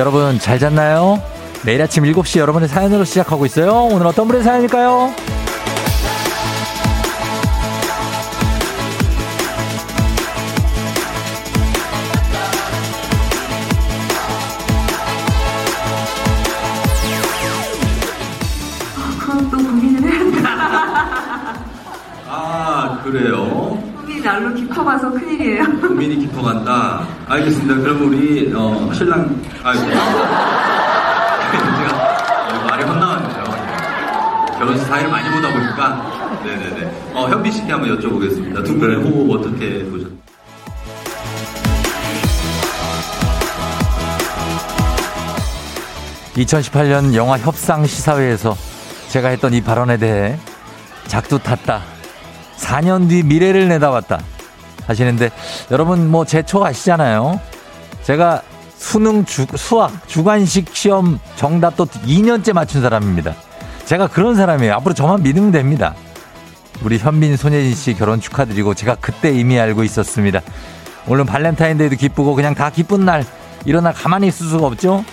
여러분 잘 잤나요? 매일 아침 7시 여러분의 사연으로 시작하고 있어요. 오늘 어떤 분의 사연일까요? '아 그래요? 고민이 날로 깊어가서 큰일이에요. 고민이 깊어간다. 알겠습니다. 그럼 우리 어, 신랑 아이고 제가 말이 헛나왔네요. 결혼식 사회를 많이 보다 보니까 네네네. 어, 현빈 씨께 한번 여쭤보겠습니다. 두 분의 호흡 어떻게 보셨나요? 2018년 영화 협상 시사회에서 제가 했던 이 발언에 대해 작두 탔다. 4년 뒤 미래를 내다봤다. 하시는데 여러분 뭐 제 초 아시잖아요. 제가 수능 주, 수학 주관식 시험 정답도 2년째 맞춘 사람입니다. 제가 그런 사람이에요. 앞으로 저만 믿으면 됩니다. 우리 현빈 손예진 씨 결혼 축하드리고 제가 그때 이미 알고 있었습니다. 오늘 발렌타인데이도 기쁘고 그냥 다 기쁜 날 이런 날 가만히 있을 수가 없죠.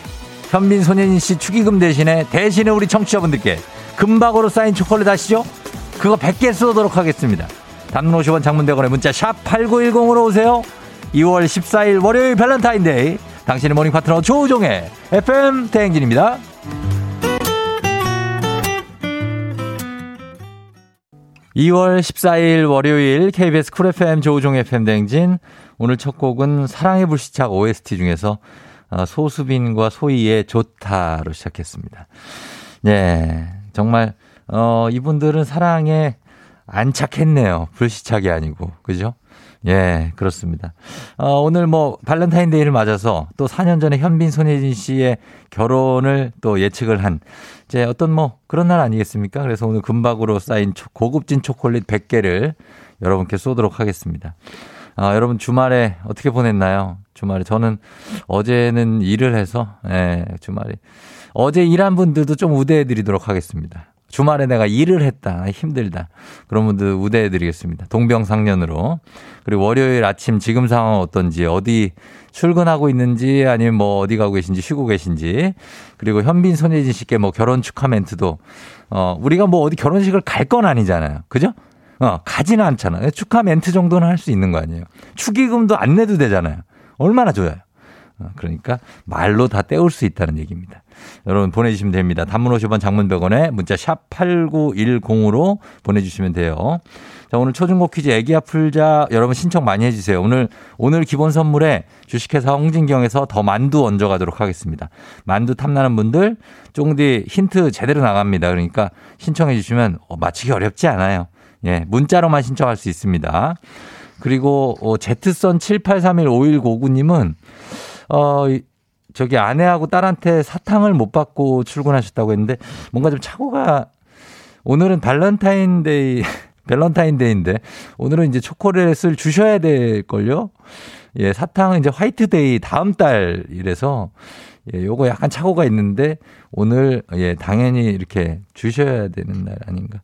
현빈 손예진 씨 축의금 대신에 대신에 우리 청취자분들께 금박으로 싸인 초콜릿 아시죠? 그거 100개 쏘도록 하겠습니다. 단문 50원 장문 100원의 문자 샵 8910으로 오세요. 2월 14일 월요일 발렌타인데이 당신의 모닝 파트너 조우종의 FM 대행진입니다. 2월 14일 월요일 KBS 쿨 FM 조우종 FM 대행진 오늘 첫 곡은 사랑의 불시착 OST 중에서 어, 소수빈과 소희의 좋다로 시작했습니다. 네, 정말 어, 이분들은 사랑에 안착했네요. 불시착이 아니고. 그죠? 예, 그렇습니다. 어, 오늘 뭐 발렌타인데이를 맞아서 또 4년 전에 현빈 손예진 씨의 결혼을 또 예측을 한 이제 어떤 뭐 그런 날 아니겠습니까? 그래서 오늘 금박으로 쌓인 고급진 초콜릿 100개를 여러분께 쏘도록 하겠습니다. 아, 여러분 주말에 어떻게 보냈나요? 주말에 저는 어제는 일을 해서 예, 주말에 어제 일한 분들도 좀 우대해 드리도록 하겠습니다. 주말에 내가 일을 했다. 힘들다. 그런 분들 우대해 드리겠습니다. 동병상련으로. 그리고 월요일 아침 지금 상황 어떤지, 어디 출근하고 있는지, 아니면 뭐 어디 가고 계신지, 쉬고 계신지. 그리고 현빈 손예진 씨께 뭐 결혼 축하 멘트도, 어, 우리가 뭐 어디 결혼식을 갈 건 아니잖아요. 그죠? 어, 가지는 않잖아. 축하 멘트 정도는 할 수 있는 거 아니에요. 축의금도 안 내도 되잖아요. 얼마나 좋아요. 어, 그러니까 말로 다 때울 수 있다는 얘기입니다. 여러분 보내주시면 됩니다. 단문 50원 장문 100원에 문자 샵 8910으로 보내주시면 돼요. 자, 오늘 초중고 퀴즈 애기야 풀자 여러분 신청 많이 해주세요. 오늘, 오늘 기본 선물에 주식회사 홍진경에서 더 만두 얹어 가도록 하겠습니다. 만두 탐나는 분들 쫑디 힌트 제대로 나갑니다. 그러니까 신청해 주시면 어, 맞히기 어렵지 않아요. 예, 문자로만 신청할 수 있습니다. 그리고 어, 제트선 78315159님은 어, 저기 아내하고 딸한테 사탕을 못 받고 출근하셨다고 했는데 뭔가 좀 착오가 오늘은 발렌타인데이 밸런타인데이인데 오늘은 이제 초콜릿을 주셔야 될 걸요? 예, 사탕은 이제 화이트데이 다음 달이라서 예, 요거 약간 착오가 있는데 오늘 예, 당연히 이렇게 주셔야 되는 날 아닌가.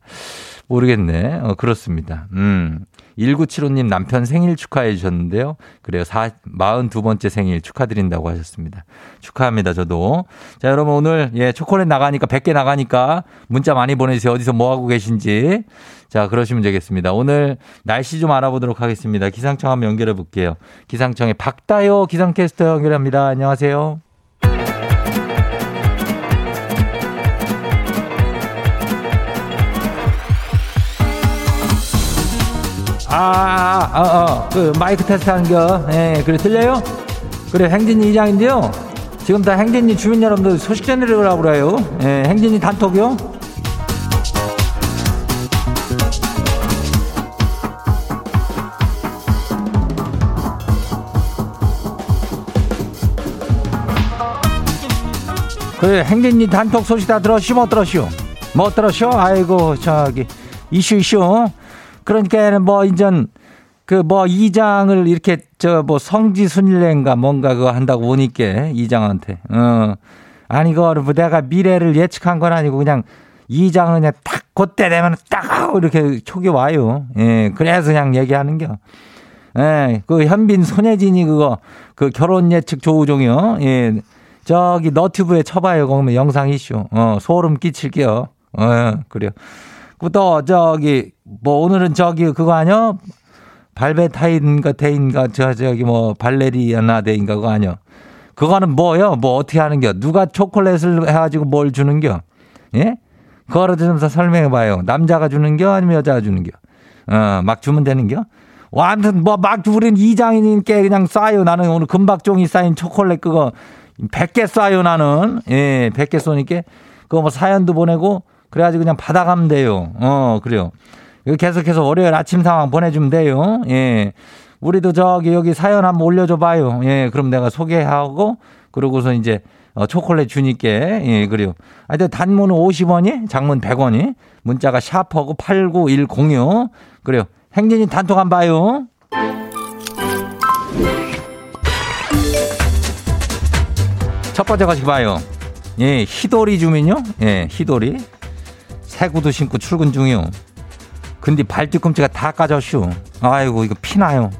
모르겠네. 어, 그렇습니다. 음. 1975님 남편 생일 축하해 주셨는데요. 그래요. 4, 42번째 생일 축하드린다고 하셨습니다. 축하합니다. 저도. 자, 여러분 오늘 예, 초콜릿 나가니까 100개 나가니까 문자 많이 보내주세요. 어디서 뭐 하고 계신지. 자, 그러시면 되겠습니다. 오늘 날씨 좀 알아보도록 하겠습니다. 기상청 한번 연결해 볼게요. 기상청의 박다요 기상캐스터 연결합니다. 안녕하세요. 아, 아, 어, 그 마이크 테스트 하는 거. 예, 그래, 들려요? 그래, 행진이 이장인데요. 지금 다 행진이 주민 여러분들 소식 전해드리려고 그래요. 예, 행진이 단톡이요. 그 행진이 단톡 소식 다 들었시오? 못 들었시오? 못 들었시오? 아이고, 저기, 이슈, 이슈. 그러니까 뭐 인전 그 뭐 이장을 이렇게 저 뭐 성지 순례인가 뭔가 그거 한다고 보니까 이장한테 어 아니 그거 뭐 내가 미래를 예측한 건 아니고 그냥 이장은 그냥 딱 그때 되면 딱 이렇게 촉이 와요. 예 그래서 그냥 얘기하는 겨. 예, 그 현빈 손예진이 그거 그 결혼 예측 조우종이요. 예. 저기 너튜브에 쳐봐요. 거기면 영상 이슈. 어, 소름 끼칠게요. 어, 그래요. 또 저기 뭐 오늘은 저기 그거 아니야? 발베타인가 데인가 저 저기 뭐 발레리아나 데인가 그거 아니야? 그거는 뭐요? 뭐 어떻게 하는겨? 누가 초콜릿을 해가지고 뭘 주는겨? 예? 그거를 좀 설명해봐요. 남자가 주는겨? 아니면 여자가 주는겨? 어, 막 주면 되는겨? 완전 뭐막 우린 이장인님께 그냥 쏴요. 나는 오늘 금박종이 쌓인 초콜릿 그거 100개 쏴요 나는. 예, 100개 쏘니까 그거 뭐 사연도 보내고 그래가지고 그냥 받아가면 돼요. 어, 그래요. 계속해서 월요일 아침 상황 보내주면 돼요. 예. 우리도 저기 여기 사연 한번 올려줘 봐요. 예, 그럼 내가 소개하고 그러고서 이제 어, 초콜릿 주니까 예, 그래요. 하여튼 단문은 50원이, 장문 100원이, 문자가 샤퍼고 89106. 그래요. 행진이 단톡 한 봐요. 첫 번째 가시 봐요. 예, 히도리 주민요? 예, 히도리. 새 구두 신고 출근 중이요. 근데 발 뒤꿈치가 다 까졌슈. 아이고, 이거 피나요.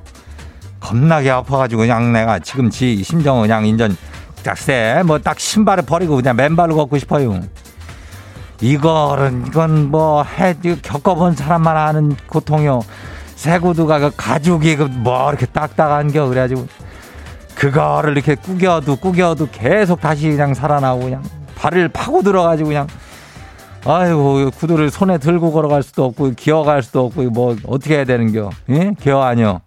겁나게 아파가지고 그냥 내가 지금 지 심정은 그냥 인전 딱세 뭐 딱 신발을 버리고 그냥 맨발로 걷고 싶어요. 이거는 이건 뭐해 겪어본 사람만 아는 고통이요. 새구두가 그 가죽이 그 뭐 이렇게 딱딱한 겨 그래가지고 그거를 이렇게 꾸겨도 꾸겨도 계속 다시 그냥 살아나고 그냥 발을 파고 들어가지고 그냥 아이고 구두를 손에 들고 걸어갈 수도 없고 기어갈 수도 없고 뭐 어떻게 해야 되는겨? 예? 기어 아니요.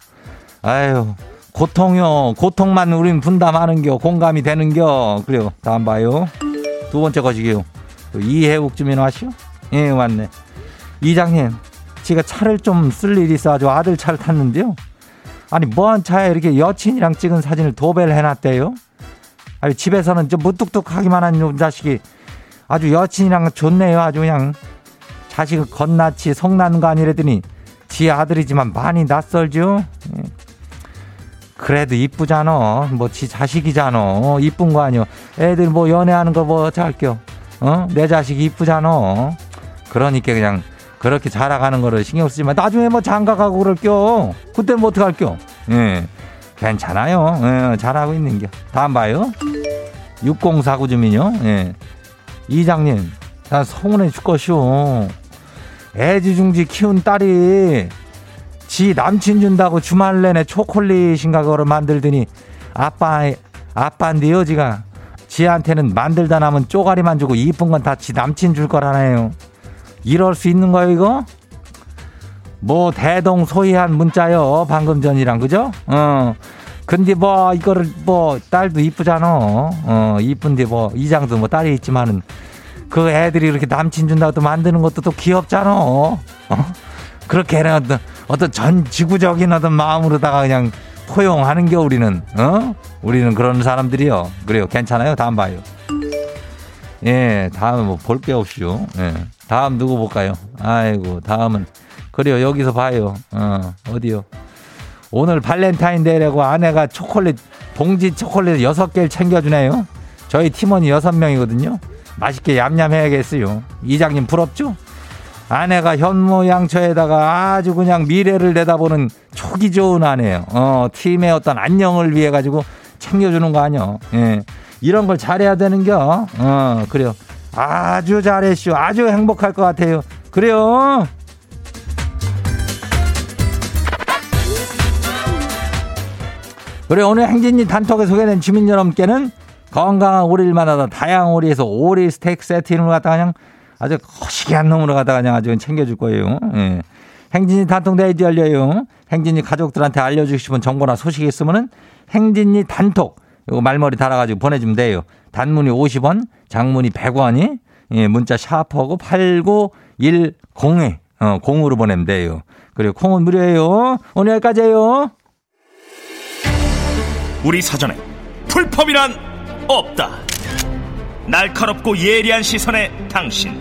아유, 고통요. 고통만 우린 분담하는겨. 공감이 되는겨. 그래요. 다음 봐요. 두 번째 거시기요. 이해욱 주민 와시오? 예, 맞네. 이장님, 제가 차를 좀 쓸 일이 있어가지고 아들 차를 탔는데요. 아니, 뭔 차에 이렇게 여친이랑 찍은 사진을 도배를 해놨대요? 아니, 집에서는 좀 무뚝뚝하기만 한 자식이 아주 여친이랑 좋네요. 아주 그냥 자식을 건낳지 성난 거 아니래더니 지 아들이지만 많이 낯설죠? 예. 그래도 이쁘잖아. 뭐 지 자식이잖아. 이쁜 거 아니야. 애들 뭐 연애하는 거 뭐 잘겨. 어? 내 자식이 이쁘잖아. 그러니까 그냥 그렇게 자라가는 거를 신경 쓰지 만 나중에 뭐 장가 가고 그럴겨. 그때 뭐 어떡할겨. 예. 괜찮아요. 예, 잘하고 있는겨. 다음 봐요. 6049 주민요. 예. 이장님, 나 서운해 죽겠쇼. 애지중지 키운 딸이 지 남친 준다고 주말 내내 초콜릿인가 그거를 만들더니 아빠 아빠인데요 지가 지한테는 만들다 남은 쪼가리만 주고 이쁜 건 다 지 남친 줄 거라네요. 이럴 수 있는 거예요 이거? 뭐 대동소이한 문자요 방금 전이랑 그죠? 어. 근데 뭐 이거를 뭐 딸도 이쁘잖아. 어 이쁜데 뭐 이장도 뭐 딸이 있지만은 그 애들이 이렇게 남친 준다고 또 만드는 것도 또 귀엽잖아. 어? 그렇게 해는 어떤, 어떤 전 지구적인 어떤 마음으로다가 그냥 포용하는 게 우리는, 어? 우리는 그런 사람들이요. 그래요. 괜찮아요. 다음 봐요. 예, 다음은 뭐볼 게 없이요. 예. 다음 누구 볼까요? 아이고, 다음은. 그래요. 여기서 봐요. 어, 어디요? 오늘 발렌타인데이라고 아내가 초콜릿, 봉지 초콜릿 여섯 개를 챙겨주네요. 저희 팀원이 여섯 명이거든요. 맛있게 얌얌해야겠어요. 이장님 부럽죠? 아내가 현모양처에다가 아주 그냥 미래를 내다보는 촉이 좋은 아내예요. 어, 팀의 어떤 안녕을 위해 가지고 챙겨주는 거 아니요. 예. 이런 걸 잘해야 되는겨. 어, 그래요. 아주 잘했슈. 아주 행복할 것 같아요. 그래요. 그래 오늘 행진이 단톡에 소개된 주민 여러분께는 건강한 오리를 만나다 다양한 오리에서 오리 스테이크 세트를 갖다가 그냥 아주 거시기한 놈으로 갖다가 그냥 아주 챙겨줄 거예요. 예. 행진이 단톡 데이지 열려요. 행진이 가족들한테 알려주고 싶은 정보나 소식이 있으면은 행진이 단톡 요거 말머리 달아가지고 보내주면 돼요. 단문이 50원, 장문이 100원이 예, 문자 샤프하고 8910에 어, 공으로 보내면 돼요. 그리고 콩은 무료예요. 오늘 여기까지예요. 우리 사전에 풀펌이란 없다. 날카롭고 예리한 시선에 당신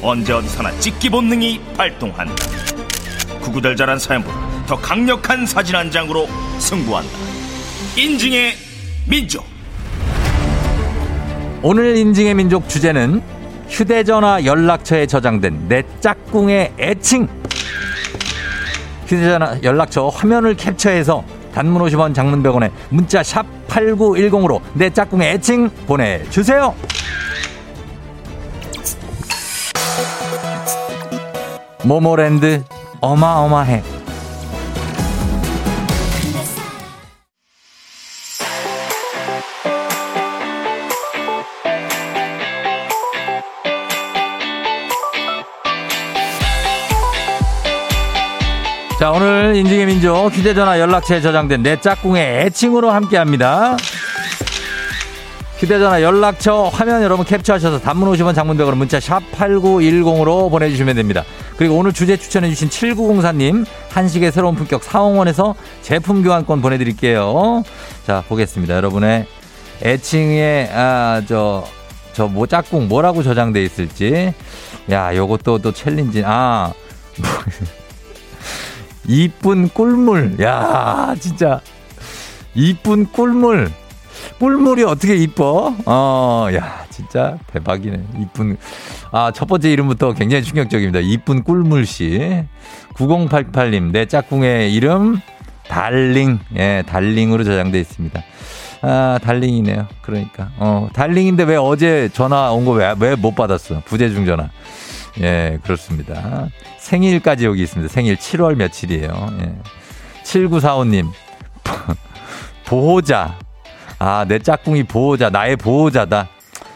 언제 어디서나 찍기 본능이 발동한다. 구구절절한 사연보다 더 강력한 사진 한 장으로 승부한다. 인증의 민족. 오늘 인증의 민족 주제는 휴대전화 연락처에 저장된 내 짝꿍의 애칭. 휴대전화 연락처 화면을 캡처해서 단문 50원 장문 100원에 문자 샵 8910으로 내 짝꿍의 애칭 보내주세요. 모모랜드 어마어마해. 자, 오늘 인증의 민족 휴대전화 연락처에 저장된 내 짝꿍의 애칭으로 함께 합니다. 휴대전화 연락처 화면 여러분 캡처하셔서 단문 50원 장문백으로 문자 샵 8910으로 보내주시면 됩니다. 그리고 오늘 주제 추천해주신 7904님 한식의 새로운 품격 사홍원에서 제품 교환권 보내드릴게요. 자, 보겠습니다. 여러분의 애칭에, 아, 저, 저 뭐 짝꿍 뭐라고 저장돼 있을지. 야, 요것도 또 챌린지. 아, 이쁜 꿀물. 야, 진짜. 이쁜 꿀물. 꿀물이 어떻게 이뻐? 어, 야, 진짜 대박이네. 이쁜. 아, 첫 번째 이름부터 굉장히 충격적입니다. 이쁜 꿀물씨. 9088님, 내 짝꿍의 이름, 달링. 예, 달링으로 저장돼 있습니다. 아, 달링이네요. 그러니까. 어, 달링인데 왜 어제 전화 온 거 왜, 왜 못 받았어? 부재중 전화. 예, 그렇습니다. 생일까지 여기 있습니다. 생일 7월 며칠이에요. 예. 7945님. 보호자. 아, 내 짝꿍이 보호자. 나의 보호자다.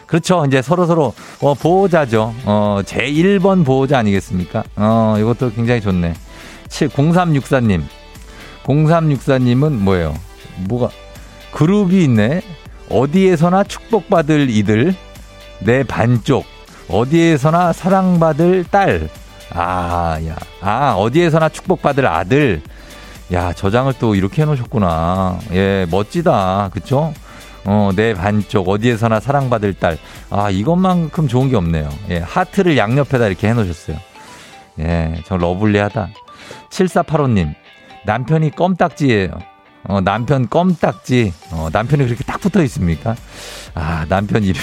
그렇죠. 이제 서로 서로, 어, 보호자죠. 어, 제 1번 보호자 아니겠습니까? 어, 이것도 굉장히 좋네. 7, 0364님. 0364님은 뭐예요? 뭐가, 그룹이 있네. 어디에서나 축복받을 이들. 내 반쪽. 어디에서나 사랑받을 딸. 아, 야. 아, 어디에서나 축복받을 아들. 야, 저장을 또 이렇게 해놓으셨구나. 예, 멋지다. 그쵸? 어, 내 반쪽, 어디에서나 사랑받을 딸. 아, 이것만큼 좋은 게 없네요. 예, 하트를 양옆에다 이렇게 해놓으셨어요. 예, 저 러블리하다. 7485님, 남편이 껌딱지예요. 어, 남편 껌딱지. 어, 남편이 그렇게 딱 붙어 있습니까? 아, 남편 이름.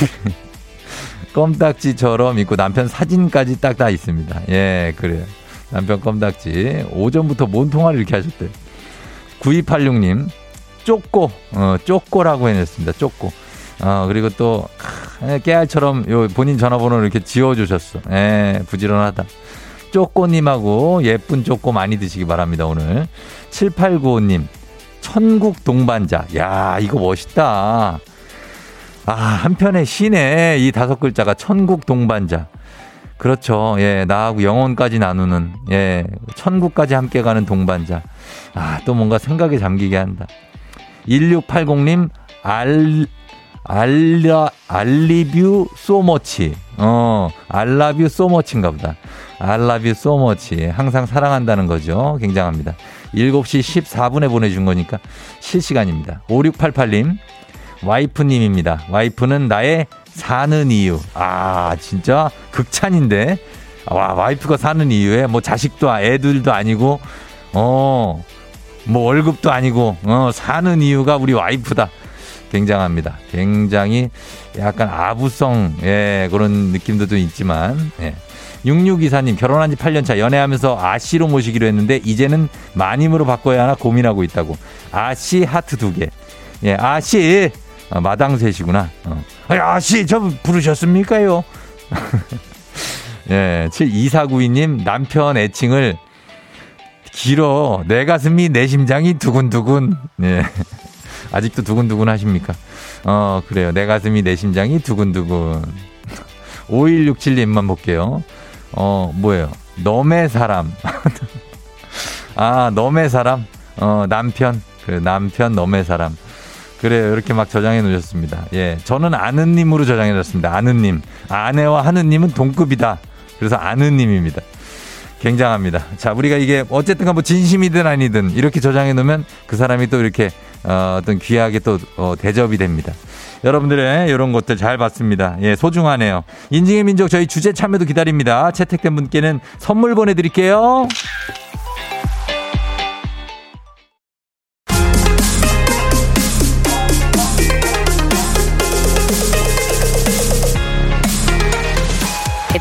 껌딱지처럼 있고 남편 사진까지 딱 다 있습니다. 예, 그래요. 남편 껌딱지. 오전부터 뭔 통화를 이렇게 하셨대. 9286님, 쪼꼬, 어, 쪼꼬라고 해냈습니다. 쪼꼬. 어, 그리고 또, 깨알처럼 요 본인 전화번호를 이렇게 지워주셨어. 예, 부지런하다. 쪼꼬님하고 예쁜 쪼꼬 많이 드시기 바랍니다, 오늘. 7895님, 천국 동반자. 야, 이거 멋있다. 아, 한편의 시네. 이 다섯 글자가 천국 동반자. 그렇죠. 예, 나하고 영혼까지 나누는, 예, 천국까지 함께 가는 동반자. 아, 또 뭔가 생각에 잠기게 한다. 1680님, 알, 알라, 알리뷰 소머치. 어, 알라뷰 소머치인가 보다. 알라뷰 소머치. 항상 사랑한다는 거죠. 굉장합니다. 7시 14분에 보내준 거니까 실시간입니다. 5688님, 와이프님입니다. 와이프는 나의 사는 이유. 아, 진짜 극찬인데. 와, 와이프가 사는 이유에 뭐 자식도, 애들도 아니고, 어, 뭐 월급도 아니고, 어, 사는 이유가 우리 와이프다. 굉장합니다. 굉장히 약간 아부성, 예, 그런 느낌도 좀 있지만, 예. 6624님, 결혼한 지 8년 차 연애하면서 아씨로 모시기로 했는데, 이제는 마님으로 바꿔야 하나 고민하고 있다고. 아씨 하트 두 개. 예, 아씨! 어, 마당새시구나. 어. 아씨, 저 부르셨습니까요? 예, 7492님, 남편 애칭을 길어. 내 가슴이 내 심장이 두근두근. 예. 아직도 두근두근 하십니까? 어, 그래요. 내 가슴이 내 심장이 두근두근. 5167님만 볼게요. 어, 뭐예요? 너의 사람. 아, 너의 사람? 어, 남편. 그 남편 너의 사람. 그래요. 이렇게 막 저장해 놓으셨습니다. 예. 저는 아는님으로 저장해 놨습니다. 아는님. 아내와 하느님은 동급이다. 그래서 아는님입니다. 굉장합니다. 자, 우리가 이게 어쨌든 뭐 진심이든 아니든 이렇게 저장해 놓으면 그 사람이 또 이렇게 어, 어떤 귀하게 또 어, 대접이 됩니다. 여러분들의 이런 것들 잘 봤습니다. 예, 소중하네요. 인증의 민족 저희 주제 참여도 기다립니다. 채택된 분께는 선물 보내드릴게요.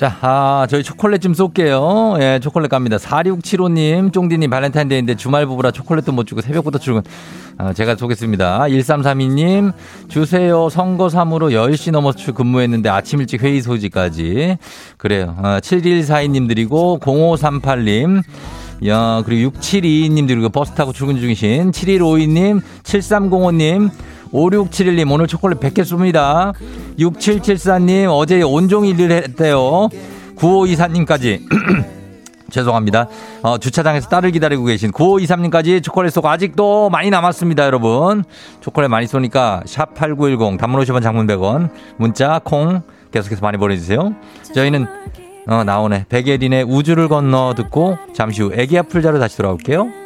자, 아, 저희 초콜릿 좀 쏠게요. 예, 초콜릿 갑니다. 4675님, 쫑디님 발렌타인데이인데 주말 부부라 초콜릿도 못 주고 새벽부터 출근. 아, 제가 쏘겠습니다. 1332님, 주세요. 선거 3으로 10시 넘어서 출- 근무했는데 아침 일찍 회의 소지까지. 그래요. 아, 7142님 드리고, 0538님, 야, 그리고 6722님 드리고 버스 타고 출근 중이신 7152님, 7305님, 5671님 오늘 초콜릿 100개 쏩니다. 6774님 어제 온종일 일 했대요. 9524님까지 죄송합니다. 어, 주차장에서 딸을 기다리고 계신 9523님까지 초콜릿 쏘고 아직도 많이 남았습니다, 여러분. 초콜릿 많이 쏘니까 샵 8910 단문 50원 장문 100원 문자 콩 계속해서 많이 보내주세요. 저희는 어, 나오네. 백예린의 우주를 건너 듣고 잠시 후 애기 아플 자로 다시 돌아올게요.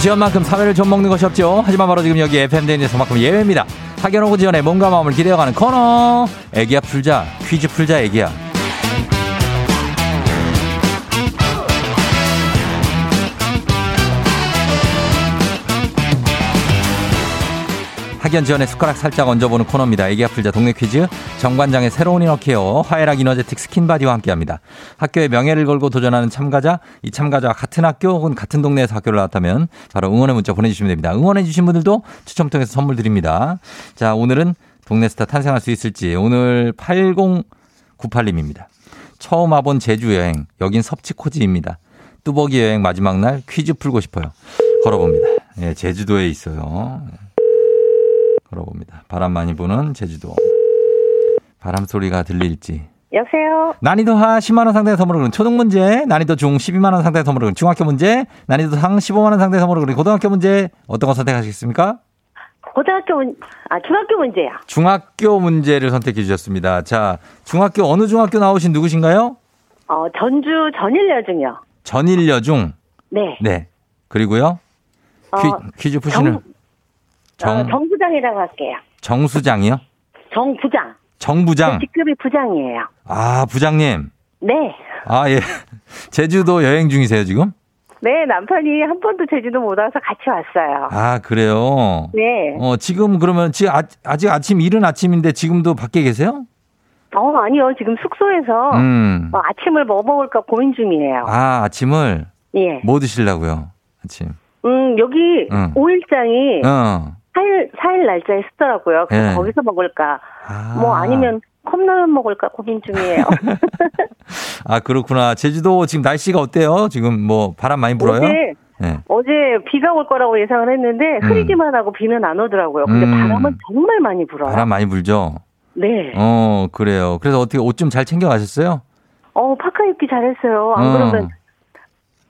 지연만큼 사회를 좀 먹는 것이 없죠. 하지만 바로 지금 여기 FM 대행진에서만큼 예외입니다. 오고 지연의 몸과 마음을 기대어가는 코너. 애기야 풀자. 퀴즈 풀자 애기야. 학연 지연의 숟가락 살짝 얹어보는 코너입니다. 애기야 풀자 동네 퀴즈 정관장의 새로운 이너케어 화애락 이너제틱 스킨바디와 함께합니다. 학교의 명예를 걸고 도전하는 참가자 이 참가자와 같은 학교 혹은 같은 동네에서 학교를 나왔다면 바로 응원의 문자 보내주시면 됩니다. 응원해 주신 분들도 추첨 통해서 선물 드립니다. 자 오늘은 동네 스타 탄생할 수 있을지 오늘 8098님입니다. 처음 와본 제주 여행 여긴 섭지코지입니다. 뚜벅이 여행 마지막 날 퀴즈 풀고 싶어요. 걸어봅니다. 예, 제주도에 있어요. 걸어봅니다. 바람 많이 부는 제주도. 바람 소리가 들릴지. 여보세요. 난이도 하 10만 원 상당의 선물을 드린 초등 문제, 난이도 중 12만 원 상당의 선물을 드린 중학교 문제, 난이도 상 15만 원 상당의 선물을 드린 고등학교 문제 어떤 거 선택하시겠습니까? 고등학교 문, 아, 중학교 문제야. 중학교 문제를 선택해 주셨습니다. 자, 중학교 어느 중학교 나오신 누구신가요? 어, 전주 전일여중이요. 전일여중. 네. 네. 그리고요. 퀴, 어, 퀴 즈 푸시는 정- 정, 어, 정부장이라고 할게요. 정수장이요? 정부장. 정부장. 제 직급이 부장이에요. 아, 부장님. 네. 아, 예. 제주도 여행 중이세요, 지금? 네, 남편이 한 번도 제주도 못 와서 같이 왔어요. 아, 그래요? 네. 어, 지금 그러면 지금 아, 아직 아침 이른 아침인데 지금도 밖에 계세요? 어, 아니요. 지금 숙소에서 음. 어, 아침을 뭐 먹을까 고민 중이에요. 아, 아침을 예. 뭐 드시려고요? 아침. 음, 여기 응. 오일장이 어. 4일, 4일 날짜에 쓰더라고요. 그래서 예. 거기서 먹을까. 아. 뭐 아니면 컵라면 먹을까 고민 중이에요. 아, 그렇구나. 제주도 지금 날씨가 어때요? 지금 뭐 바람 많이 불어요? 어제, 네. 어제 비가 올 거라고 예상을 했는데 흐리기만 하고 비는 안 오더라고요. 근데 음. 바람은 정말 많이 불어요. 바람 많이 불죠? 네. 어, 그래요. 그래서 어떻게 옷 좀 잘 챙겨 가셨어요? 어, 파카 입기 잘했어요. 안 어. 그러면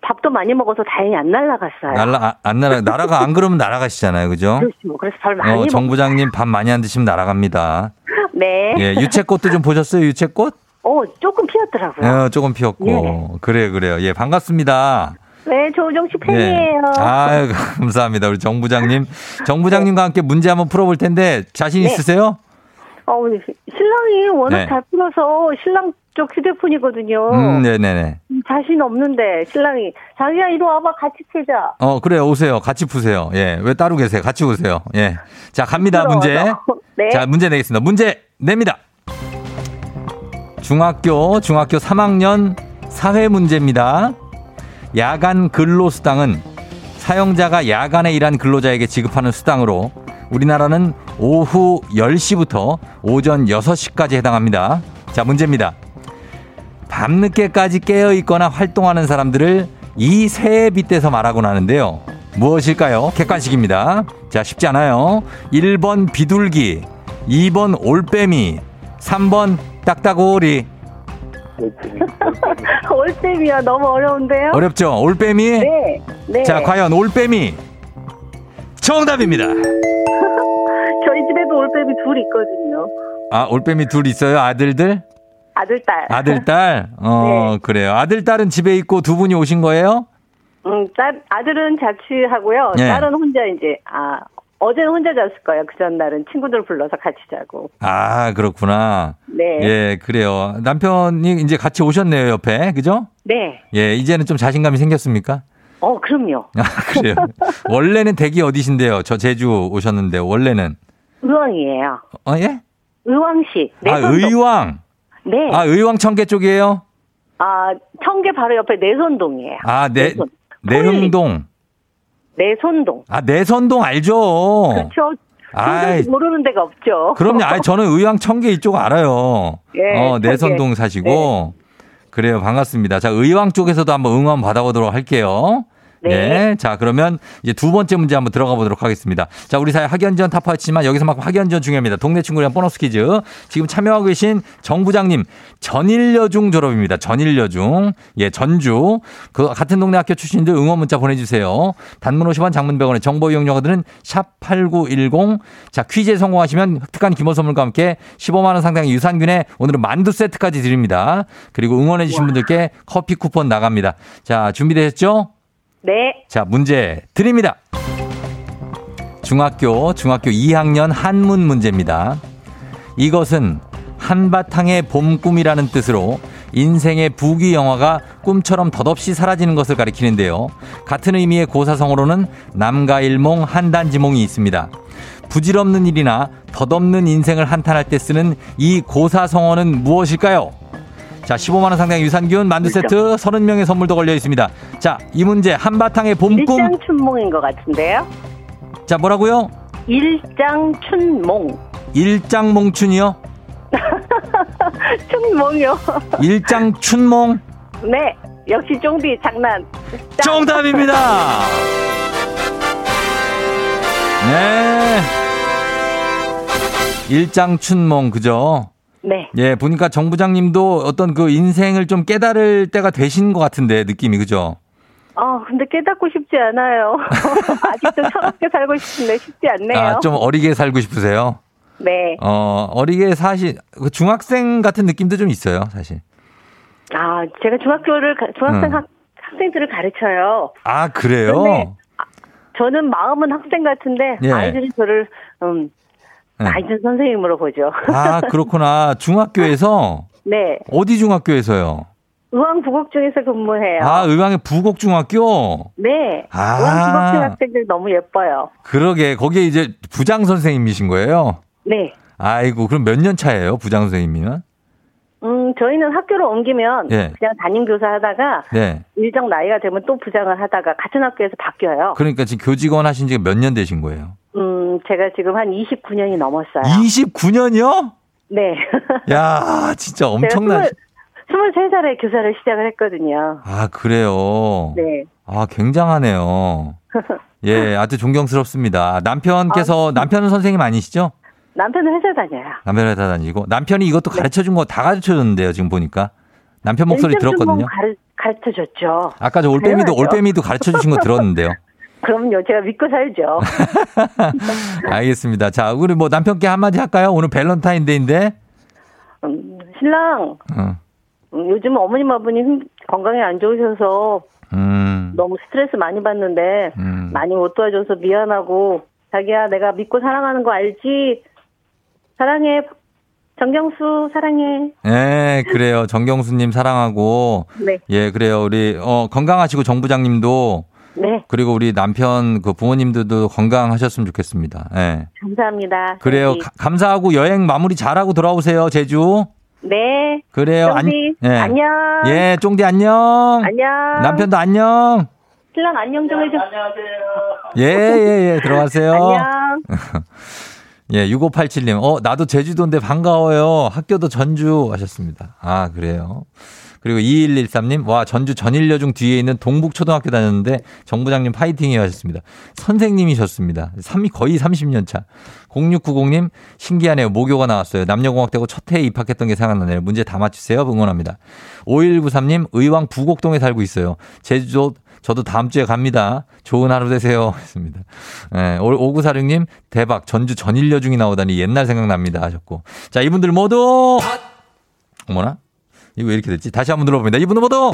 밥도 많이 먹어서 다행히 안 날라갔어요. 날라, 아, 안 날아, 날아가, 안 그러면 날아가시잖아요. 그죠? 그렇죠. 그래서 밥 많이 어, 정 먹. 부장님 밥 많이 안 드시면 날아갑니다. 네. 예, 유채꽃도 좀 보셨어요? 유채꽃? 어, 조금 피었더라고요. 어, 조금 피었고. 네. 그래요, 그래요. 예, 반갑습니다. 네, 조우정 씨 예. 팬이에요. 아유, 감사합니다. 우리 정 부장님. 정 부장님과 함께 문제 한번 풀어볼 텐데 자신 네. 있으세요? 어, 신랑이 워낙 네. 잘 풀어서 신랑 쪽 휴대폰이거든요. 음, 네네네. 자신 없는데 신랑이 자기야 이리 와봐 같이 풀자. 어, 그래요. 오세요. 같이 푸세요. 예. 왜 따로 계세요? 같이 오세요. 예. 자, 갑니다. 문제. 네. 자, 문제 내겠습니다. 문제 냅니다. 중학교, 중학교 3학년 사회 문제입니다. 야간 근로 수당은 사용자가 야간에 일한 근로자에게 지급하는 수당으로 우리나라는 오후 10시부터 오전 6시까지 해당합니다. 자, 문제입니다. 밤늦게까지 깨어 있거나 활동하는 사람들을 이 새에 빗대서 말하곤 하는데요. 무엇일까요? 객관식입니다. 자, 쉽지 않아요. 1번 비둘기, 2번 올빼미, 3번 딱따구리. 올쌤이야 너무 어려운데요? 어렵죠? 올빼미? 네. 네. 자, 과연 올빼미. 정답입니다. 저희 집에도 올빼미 둘 있거든요. 아, 올빼미 둘 있어요? 아들들? 아들 딸. 아들, 딸? 어, 네. 그래요. 아들, 딸은 집에 있고 두 분이 오신 거예요? 음, 딸 아들은 자취하고요. 네. 딸은 혼자 이제 아 어제는 혼자 잤을 거예요. 그 전날은 친구들 불러서 같이 자고. 아, 그렇구나. 네. 예, 그래요. 남편이 이제 같이 오셨네요, 옆에. 그죠? 네. 예, 이제는 좀 자신감이 생겼습니까? 어, 그럼요. 아, 그래요. 원래는 댁이 어디신데요? 저 제주 오셨는데, 원래는. 의왕이에요. 어, 예? 의왕시. 아. 의왕. 네. 아, 의왕 청계 쪽이에요? 아, 청계 바로 옆에 내선동이에요. 아, 내. 내흥동. 내손동. 아, 내선동 알죠? 그렇죠. 아이. 도저히 모르는 데가 없죠. 그럼요. 아, 저는 의왕 청계 이쪽 알아요. 예, 어. 내선동 사시고. 그래요. 반갑습니다. 자, 의왕 쪽에서도 한번 응원 받아보도록 할게요. 네. 예. 자, 그러면 이제 두 번째 문제 한번 들어가 보도록 하겠습니다. 자, 우리 사회 학연지원 타파했지만 여기서만큼 학연지원 중요합니다. 동네 친구랑 보너스 퀴즈. 지금 참여하고 계신 정 부장님 전일여중 졸업입니다. 전일여중. 예, 전주. 그 같은 동네 학교 출신들 응원 문자 보내주세요. 단문 50원 장문 100원의 정보 이용료들은 샵8910. 자, 퀴즈에 성공하시면 획득한 기본 선물과 함께 15만원 상당의 유산균에 오늘은 만두 세트까지 드립니다. 그리고 응원해주신 분들께 커피 쿠폰 나갑니다. 자, 준비되셨죠? 네. 자, 문제 드립니다. 중학교, 중학교 2학년 한문 문제입니다. 이것은 한바탕의 봄꿈이라는 뜻으로 인생의 부귀 영화가 꿈처럼 덧없이 사라지는 것을 가리키는데요. 같은 의미의 고사성어로는 남가일몽 한단지몽이 있습니다. 부질없는 일이나 덧없는 인생을 한탄할 때 쓰는 이 고사성어는 무엇일까요? 자, 15만원 상당의 유산균 만두 세트 30명의 선물도 걸려 있습니다. 자, 이 문제 한바탕의 봄꿈. 일장춘몽인 것 같은데요. 자, 뭐라고요? 일장춘몽. 일장몽춘이요? 춘몽이요. 일장춘몽? 네. 역시 쫑디 장난. 짱. 정답입니다. 네. 일장춘몽, 그죠? 네. 예, 보니까 정 부장님도 어떤 그 인생을 좀 깨달을 때가 되신 것 같은데, 느낌이, 그죠? 아, 근데 깨닫고 싶지 않아요. 아직도 차갑게 살고 싶은데 쉽지 않네요. 아, 좀 어리게 살고 싶으세요? 네. 어, 어리게 사실, 그 중학생 같은 느낌도 좀 있어요, 사실. 아, 제가 중학교를, 가- 중학생 음. 학, 학생들을 가르쳐요. 아, 그래요? 네. 저는 마음은 학생 같은데, 예. 아이들이 저를, 음, 네. 나이 든 선생님으로 보죠. 아, 그렇구나. 중학교에서 네. 어디 중학교에서요? 의왕 부곡 중에서 근무해요. 아, 의왕의 부곡중학교? 네. 아. 의왕 부곡중 학생들 너무 예뻐요. 그러게, 거기에 이제 부장 선생님이신 거예요? 네. 아이고, 그럼 몇 년 차예요, 부장 선생님이면? 음, 저희는 학교를 옮기면 예. 그냥 담임 교사 하다가 네. 일정 나이가 되면 또 부장을 하다가 같은 학교에서 바뀌어요. 그러니까 지금 교직원 하신 지가 몇년 되신 거예요? 음, 제가 지금 한 29년이 넘었어요. 29년이요? 네. 야, 진짜 엄청난. 제가 23살에 교사를 시작을 했거든요. 아, 그래요? 네. 아, 굉장하네요. 예, 아주 존경스럽습니다. 남편께서, 남편은 선생님 아니시죠? 남편은 회사 다녀요. 남편 회사 다니고. 남편이 이것도 가르쳐 준 거 다 가르쳐 줬는데요, 지금 보니까. 남편 목소리 들었거든요. 가르, 가르쳐 줬죠. 아까 저 올빼미도, 당연하죠. 올빼미도 가르쳐 주신 거 들었는데요. 그럼요. 제가 믿고 살죠. 알겠습니다. 자, 우리 뭐 남편께 한마디 할까요? 오늘 밸런타인데이인데. 음, 신랑, 어, 음, 요즘 어머님 아버님 힘- 건강이 안 좋으셔서 음, 너무 스트레스 많이 받는데 음. 많이 못 도와줘서 미안하고 자기야 내가 믿고 사랑하는 거 알지? 사랑해. 정경수 사랑해. 예, 그래요. 정경수님 사랑하고. 네. 예, 그래요. 우리, 어, 건강하시고 정부장님도 네. 그리고 우리 남편 그 부모님들도 건강하셨으면 좋겠습니다. 예. 감사합니다. 그래요. 가- 감사하고 여행 마무리 잘하고 돌아오세요, 제주. 네. 그래요. 쫑디, 예. 안녕. 예, 쫑디 안녕. 안녕. 남편도 안녕. 신랑 안녕 좀 해줘. 예, 예, 예. 들어가세요. 안녕. 예, 6587님. 어, 나도 제주도인데 반가워요. 학교도 전주 하셨습니다. 아, 그래요. 그리고 2113님, 와, 전주 전일여중 뒤에 있는 동북초등학교 다녔는데 정부장님 파이팅이요 하셨습니다. 선생님이셨습니다. 3, 거의 30년 차. 0690님, 신기하네요. 모교가 나왔어요. 남녀공학대고 첫 해에 입학했던 게 생각나네요. 문제 다 맞추세요. 응원합니다. 5193님, 의왕 부곡동에 살고 있어요. 제주도 저도 다음 주에 갑니다. 좋은 하루 되세요. 했습니다. 예, 5946님, 대박. 전주 전일여중이 나오다니 옛날 생각납니다. 하셨고. 자, 이분들 모두! 어머나? 이거 왜 이렇게 됐지? 다시 한번 들어봅니다. 이분들 모두!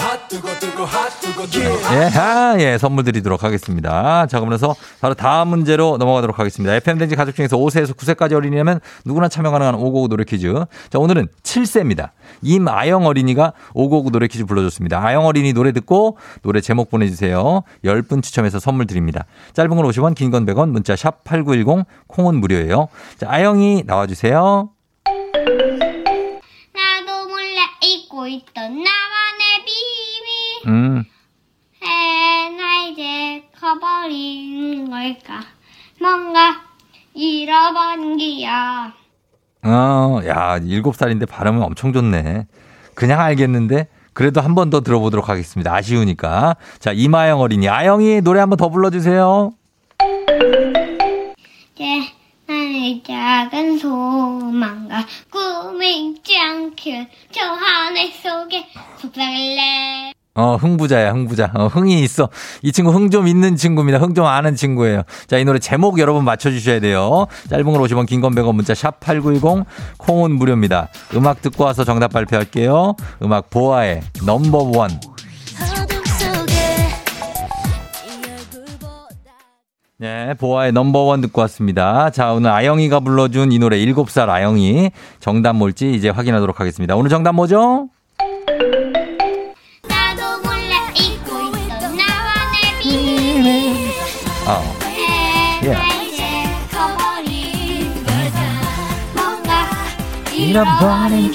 예, 아, 예, 선물 드리도록 하겠습니다. 자, 그러면서 바로 다음 문제로 넘어가도록 하겠습니다. FMden지 가족 중에서 5세에서 9세까지 어린이라면 누구나 참여 가능한 555 노래 퀴즈. 자, 오늘은 7세입니다. 임아영 어린이가 555 노래 퀴즈 불러줬습니다. 아영 어린이 노래 듣고 노래 제목 보내주세요. 10분 추첨해서 선물 드립니다. 짧은 건 50원, 긴 건 100원, 문자 샵 8910, 콩은 무료예요. 자, 아영이 나와주세요. 있던 나만의 비밀 음, 해나 이제 커버린 걸까 뭔가 잃어버린 기야 어, 야, 7살인데 발음은 엄청 좋네. 그냥 알겠는데 그래도 한 번 더 들어보도록 하겠습니다. 아쉬우니까. 자, 이마영 어린이. 아영이 노래 한 번 더 불러주세요. 이 제 나의 작은 소망과 꿈이 있지 않길 저 하늘 속에 속삭일래 어, 흥부자야, 흥부자. 어, 흥이 있어. 이 친구 흥 좀 있는 친구입니다. 흥 좀 아는 친구예요. 자, 이 노래 제목 여러분 맞춰주셔야 돼요. 짧은 걸 50원, 긴 건 100원, 문자 샵 8910, 콩은 무료입니다. 음악 듣고 와서 정답 발표할게요. 음악 보아의 넘버원. 네, 보아의 넘버원 듣고 왔습니다. 자, 오늘 아영이가 불러준 이 노래 7살 아영이 정답 뭘지 이제 확인하도록 하겠습니다. 오늘 정답 뭐죠? 나도 몰래 잊고 있던 나만의 비밀 아, 예. 해나 이제 커버린 걸까 뭔가 잃어버린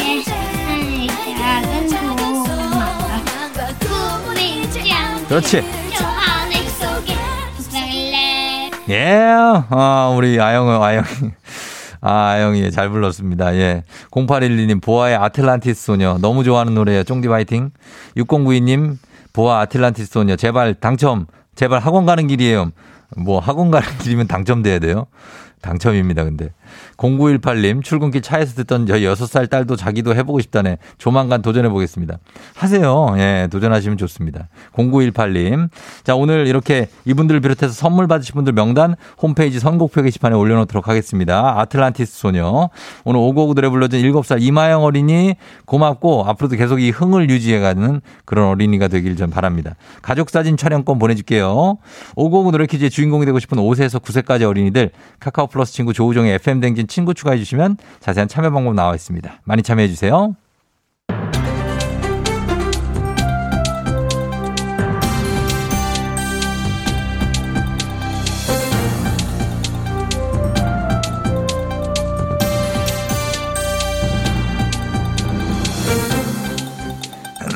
예, 꿈이 있지 않길 그렇지. 예, 아, 우리 아영은, 아영이. 아, 아영이 잘 불렀습니다. 예. 0812님, 보아의 아틀란티스 소녀. 너무 좋아하는 노래예요. 쫑디 화이팅. 6092님, 보아 아틀란티스 소녀. 제발 당첨. 제발 학원 가는 길이에요. 뭐 학원 가는 길이면 당첨돼야 돼요. 당첨입니다, 근데. 0918님, 출근길 차에서 듣던 저희 6살 딸도 자기도 해보고 싶다네. 조만간 도전해보겠습니다. 하세요. 예, 도전하시면 좋습니다. 0918님. 자, 오늘 이렇게 이분들을 비롯해서 선물 받으실 분들 명단 홈페이지 선곡표 게시판에 올려놓도록 하겠습니다. 아틀란티스 소녀. 오늘 오고구 노래 불러준 7살 이마영 어린이 고맙고 앞으로도 계속 이 흥을 유지해가는 그런 어린이가 되길 전 바랍니다. 가족사진 촬영권 보내줄게요. 오고구 노래 퀴즈의 주인공이 되고 싶은 5세에서 9세까지 어린이들 카카오 플러스 친구 조우종의 FM 댕진 친구 추가해 주시면 자세한 참여 방법 나와 있습니다. 많이 참여해 주세요.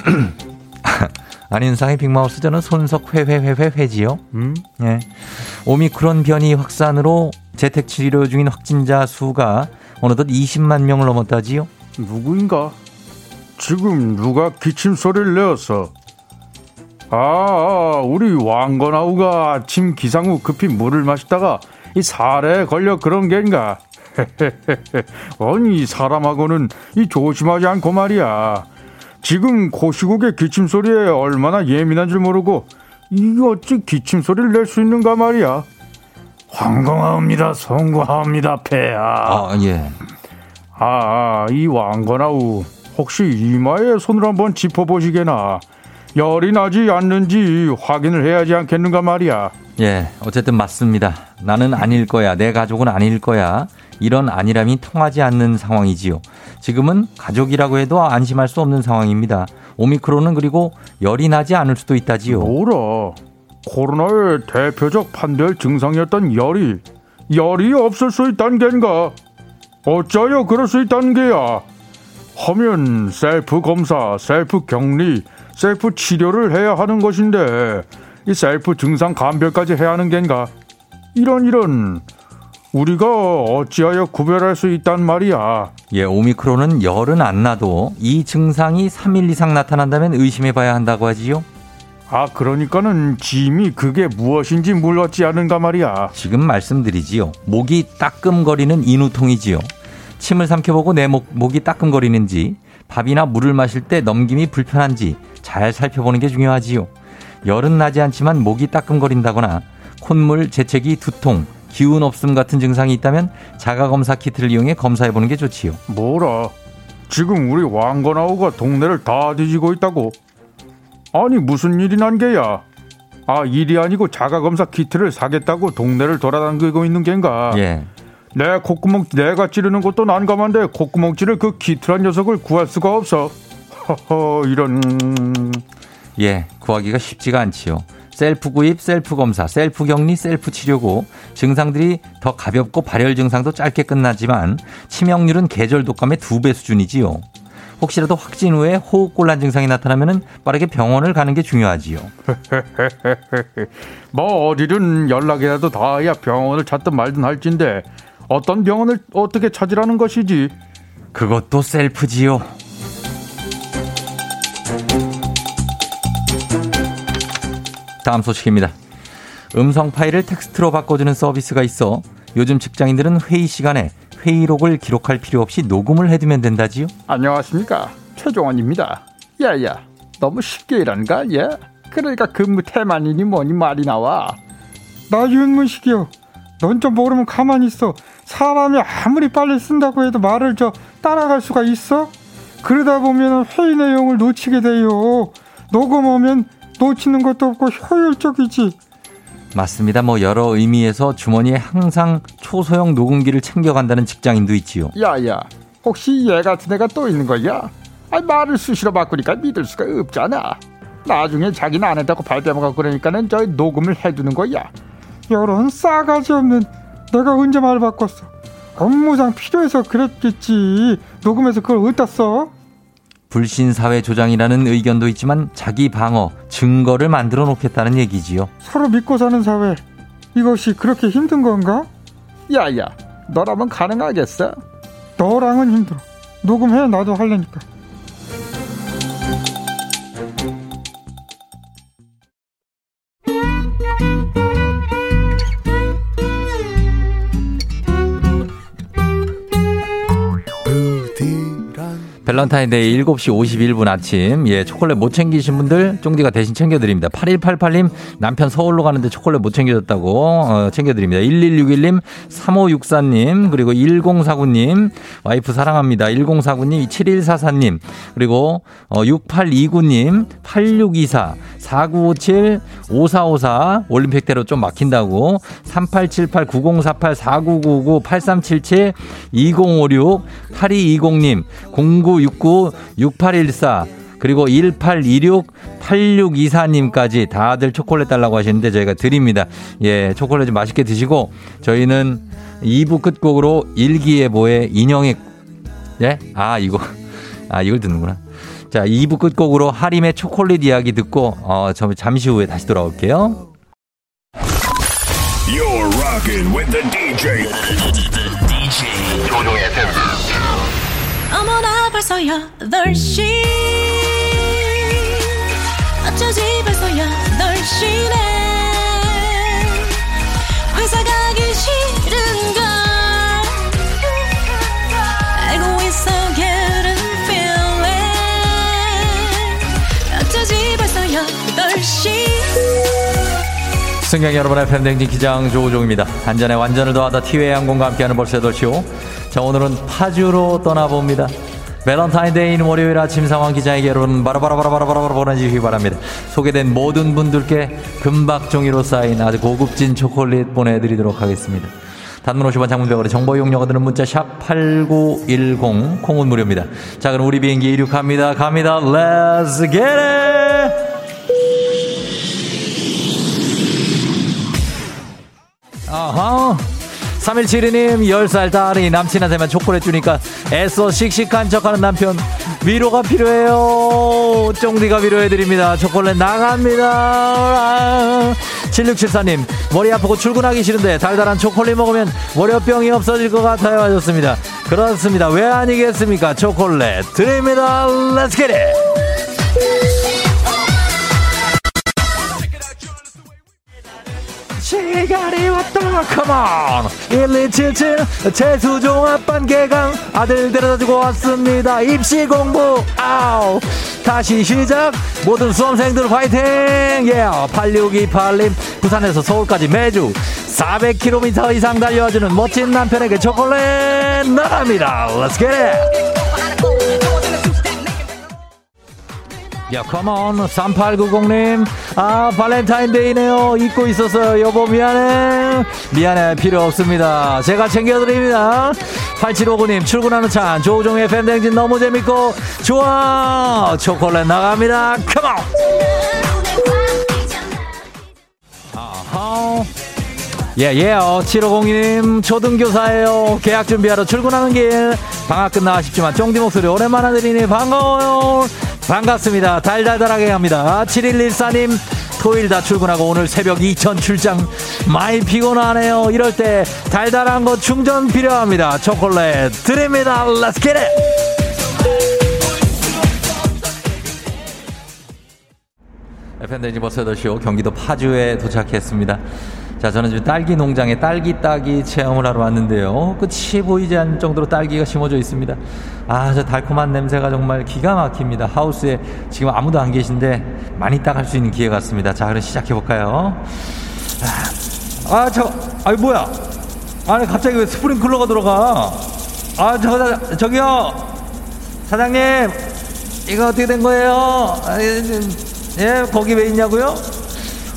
안인상의 빅마우스 저는 손석 회회회회회지요. 음? 예. 오미크론 변이 확산으로 재택 치료 중인 확진자 수가 어느덧 20만 명을 넘었다지요. 누구인가? 지금 누가 기침 소리를 내었어? 아, 우리 왕건아우가 아침 기상 후 급히 물을 마시다가 이 살에 걸려 그런 게인가? 아니 사람하고는 이 조심하지 않고 말이야. 지금 고시국의 기침 소리에 얼마나 예민한 줄 모르고 이 어찌 기침 소리를 낼 수 있는가 말이야. 황공하옵니다. 송구하옵니다. 폐하. 아, 예. 아, 이 왕건아우 혹시 이마에 손을 한번 짚어보시게나 열이 나지 않는지 확인을 해야지 않겠는가 말이야. 예, 어쨌든 맞습니다. 나는 아닐 거야. 내 가족은 아닐 거야. 이런 안일함이 통하지 않는 상황이지요. 지금은 가족이라고 해도 안심할 수 없는 상황입니다. 오미크론은 그리고 열이 나지 않을 수도 있다지요. 뭐라? 코로나의 대표적 판별 증상이었던 열이 열이 없을 수 있다는 게인가? 어쩌여 그럴 수 있다는 게야? 하면 셀프 검사, 셀프 격리, 셀프 치료를 해야 하는 것인데 이 셀프 증상 감별까지 해야 하는 게인가? 이런 이런 우리가 어찌하여 구별할 수 있단 말이야. 예, 오미크론은 열은 안 나도 이 증상이 3일 이상 나타난다면 의심해 봐야 한다고 하지요. 아, 그러니까는 짐이 그게 무엇인지 물었지 않은가 말이야. 지금 말씀드리지요. 목이 따끔거리는 인후통이지요. 침을 삼켜보고 내 목, 목이 따끔거리는지 밥이나 물을 마실 때 넘김이 불편한지 잘 살펴보는 게 중요하지요. 열은 나지 않지만 목이 따끔거린다거나 콧물, 재채기, 두통, 기운 없음 같은 증상이 있다면 자가검사 키트를 이용해 검사해보는 게 좋지요. 뭐라? 지금 우리 왕건아우가 동네를 다 뒤지고 있다고? 아니 무슨 일이 난 게야? 아 일이 아니고 자가검사 키트를 사겠다고 동네를 돌아다니고 있는 겐가? 예. 내 콧구멍 내가 찌르는 것도 난감한데 콧구멍 찌를 그 키트란 녀석을 구할 수가 없어. 허허 이런. 예, 구하기가 쉽지가 않지요. 셀프 구입, 셀프 검사, 셀프 격리, 셀프 치료고 증상들이 더 가볍고 발열 증상도 짧게 끝나지만 치명률은 계절 독감의 두 배 수준이지요. 혹시라도 확진 후에 호흡곤란 증상이 나타나면 빠르게 병원을 가는 게 중요하지요. 뭐 어디든 연락이라도 닿아야 병원을 찾든 말든 할진데 어떤 병원을 어떻게 찾으라는 것이지? 그것도 셀프지요. 다음 소식입니다. 음성 파일을 텍스트로 바꿔주는 서비스가 있어 요즘 직장인들은 회의 시간에 회의록을 기록할 필요 없이 녹음을 해두면 된다지요? 안녕하십니까 최종원입니다. 야야 너무 쉽게 일하는 거 아니야? 그러니까 근무 태만이니 뭐니 말이 나와. 나 윤문식이요. 넌 좀 모르면 가만히 있어. 사람이 아무리 빨리 쓴다고 해도 말을 저 따라갈 수가 있어? 그러다 보면 회의 내용을 놓치게 돼요. 녹음하면 놓치는 것도 없고 효율적이지. 맞습니다. 뭐 여러 의미에서 주머니에 항상 초소형 녹음기를 챙겨간다는 직장인도 있지요. 야야 혹시 얘 같은 애가 또 있는 거야? 아니 말을 수시로 바꾸니까 믿을 수가 없잖아. 나중에 자기는 안 했다고 발뺌하고 그러니까는 저 녹음을 해두는 거야. 이런 싸가지 없는 내가 언제 말 바꿨어? 업무상 필요해서 그랬겠지. 녹음해서 그걸 어디다 써? 불신 사회 조장이라는 의견도 있지만 자기 방어, 증거를 만들어 놓겠다는 얘기지요. 서로 믿고 사는 사회. 이것이 그렇게 힘든 건가? 야야, 너라면 가능하겠어? 너랑은 힘들어. 녹음해 나도 할래니까. 밸런타인데이 7시 51분 아침. 예, 초콜릿 못 챙기신 분들 쫑디가 대신 챙겨드립니다. 8188님 남편 서울로 가는데 초콜릿 못 챙겨줬다고 어, 챙겨드립니다. 1161님, 3564님, 그리고 1049님, 와이프 사랑합니다. 1049님, 7144님, 그리고 어, 6829님, 8624, 4957, 5454, 올림픽대로 좀 막힌다고, 3878, 9048, 4999, 8377, 2056, 8220님, 0969, 6814, 그리고 1826, 8624님까지 다들 초콜릿 달라고 하시는데 저희가 드립니다. 예, 초콜릿 좀 맛있게 드시고 저희는 2부 끝곡으로 일기예보의 인형의 예? 아, 이거. 아, 이걸 듣는구나. 자, 2부 끝곡으로 하림의 초콜릿 이야기 듣고 어, 저 잠시 후에 다시 돌아올게요. You're rocking with the DJ. DJ 조종의 FM. 어머나 벌써 8시 어쩌지 벌써 8시네 회사 가기 싫은걸 알고 있어 getting feeling 어쩌지 벌써 8시 승객 여러분의 FM대행진 기장 조우종입니다. 안전에 완전을 더하다 티웨이 항공과 함께하는 벌써 8시오. 자, 오늘은 파주로 떠나봅니다. 밸런타인데이인 월요일 아침 상황 기자에게 여러분 바라바라바라바라바라 보내주시기 바랍니다. 소개된 모든 분들께 금박 종이로 싸인 아주 고급진 초콜릿 보내드리도록 하겠습니다. 단문 50원 장문 100원의 정보 이용료가 드는 문자 샵 8910 콩은 무료입니다. 자 그럼 우리 비행기 이륙합니다. 갑니다. Let's get it! 아하. 3172님, 10살 딸이 남친한테만 초콜릿 주니까 애써 씩씩한 척하는 남편. 위로가 필요해요. 쫑디가 위로해드립니다. 초콜릿 나갑니다. 아. 7674님, 머리 아프고 출근하기 싫은데 달달한 초콜릿 먹으면 월요병이 없어질 것 같아요. 하셨습니다. 그렇습니다. 왜 아니겠습니까? 초콜릿 드립니다. Let's get it! 시간이 왔다. 컴온 1277 재수종합반 개강. 아들 데려다주고 왔습니다. 입시 공부. 아우. 다시 시작. 모든 수험생들 화이팅. 예 8628님 부산에서 서울까지 매주 400km 이상 달려주는 멋진 남편에게 초콜릿 나갑니다. Let's 야, 컴온. 3890님. 아, 발렌타인데이네요. 잊고 있었어요. 여보, 미안해. 미안해. 필요 없습니다. 제가 챙겨드립니다. 8759님, 출근하는 차. 조우종의 팬댕진 너무 재밌고, 좋아. 초콜릿 나갑니다. 컴온. 아하. 예, 예, 어, 7502님, 초등교사예요. 계약 준비하러 출근하는 길. 방학 끝나 아쉽지만, 쫑디 목소리 오랜만에 들리니 반가워요. 반갑습니다. 달달달하게 갑니다. 7114님, 토요일 다 출근하고 오늘 새벽 2천 출장. 많이 피곤하네요. 이럴 때 달달한 거 충전 필요합니다. 초콜릿 드립니다. Let's get it! FN데지 버스 8쇼 경기도 파주에 도착했습니다. 자, 저는 지금 딸기 농장에 딸기 따기 체험을 하러 왔는데요. 끝이 보이지 않을 정도로 딸기가 심어져 있습니다. 아, 저 달콤한 냄새가 정말 기가 막힙니다. 하우스에 지금 아무도 안 계신데 많이 따갈 수 있는 기회 같습니다. 자, 그럼 시작해 볼까요? 아, 저, 아이, 뭐야? 아니, 갑자기 왜 스프링클러가 들어가? 아, 저, 저기요! 사장님! 이거 어떻게 된 거예요? 아, 예, 거기 왜 있냐고요?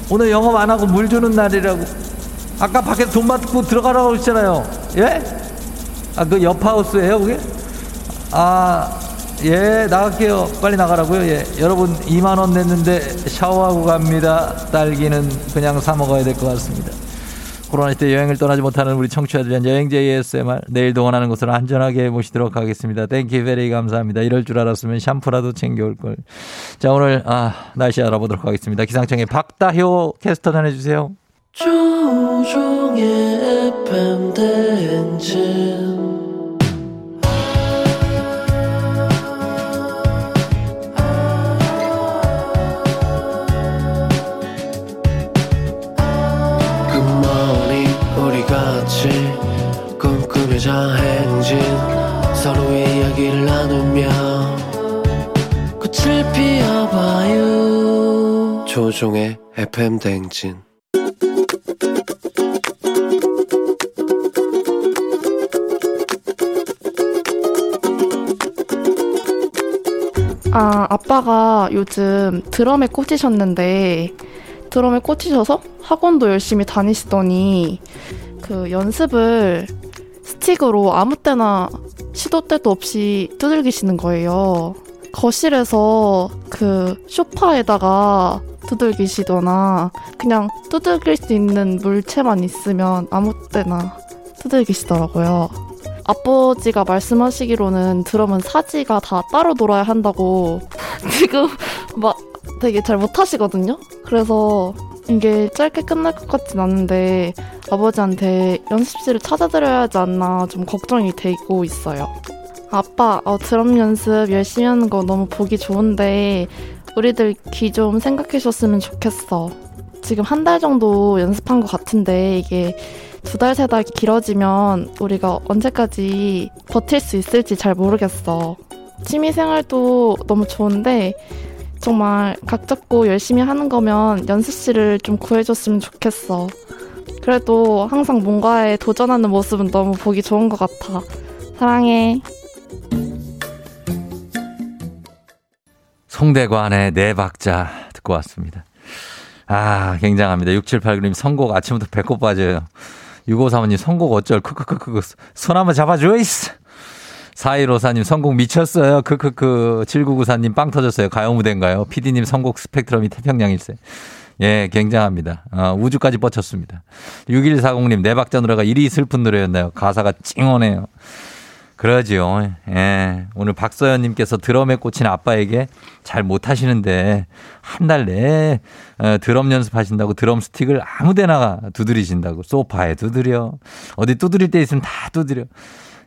오늘 영업 안 하고 물 주는 날이라고. 아까 밖에서 돈 받고 들어가라고 했잖아요. 예? 아, 그 옆 하우스예요 그게? 아, 예, 나갈게요. 빨리 나가라고요. 예. 여러분 2만 원 냈는데 샤워하고 갑니다. 딸기는 그냥 사 먹어야 될 것 같습니다. 코로나 시대 여행을 떠나지 못하는 우리 청취자들 위한 여행제 ASMR 내일 동원하는 곳으로 안전하게 모시도록 하겠습니다. Thank you very 감사합니다. 이럴 줄 알았으면 샴푸라도 챙겨올 걸. 자 오늘 아 날씨 알아보도록 하겠습니다. 기상청의 박다효 캐스터 전해주세요. 조종의 FM 대행진 같이 꿈꾸며자 행진 서로의 이야기를 나누며 꽃을 피워봐요. 조종의 FM 대행진. 아, 아빠가 요즘 드럼에 꽂히셨는데, 드럼에 꽂히셔서 학원도 열심히 다니시더니, 그 연습을 스틱으로 아무 때나 시도 때도 없이 두들기시는 거예요. 거실에서 그 소파에다가 두들기시거나, 그냥 두들길 수 있는 물체만 있으면 아무 때나 두들기시더라고요. 아버지가 말씀하시기로는 드럼은 사지가 다 따로 놀아야 한다고 지금 막 되게 잘 못하시거든요. 그래서 이게 짧게 끝날 것 같진 않은데 아버지한테 연습실을 찾아드려야 하지 않나 좀 걱정이 되고 있어요. 아빠, 어, 드럼 연습 열심히 하는 거 너무 보기 좋은데 우리들 귀 좀 생각해 줬으면 좋겠어. 지금 한 달 정도 연습한 것 같은데 이게 두 달, 세 달 길어지면 우리가 언제까지 버틸 수 있을지 잘 모르겠어. 취미 생활도 너무 좋은데 정말 각 잡고 열심히 하는 거면 연습실을 좀 구해줬으면 좋겠어. 그래도 항상 뭔가에 도전하는 모습은 너무 보기 좋은 것 같아. 사랑해. 송대관의 네 박자 듣고 왔습니다. 아, 굉장합니다. 6789님 선곡 아침부터 배꼽 빠져요. 6535님 선곡 어쩔 크크크크 손 한번 잡아줘 이스. 4154님 선곡 미쳤어요. 크크크 7994님 빵 터졌어요. 가요 무대인가요? PD님 선곡 스펙트럼이 태평양일세. 예, 굉장합니다. 어, 우주까지 뻗쳤습니다. 6140님 네 박자 노래가 이리 슬픈 노래였나요? 가사가 찡하네요. 그러지요. 예. 오늘 박서연님께서 드럼에 꽂힌 아빠에게 잘 못하시는데 한 달 내에 어, 드럼 연습하신다고 드럼 스틱을 아무 데나 두드리신다고 소파에 두드려 어디 두드릴 때 있으면 다 두드려.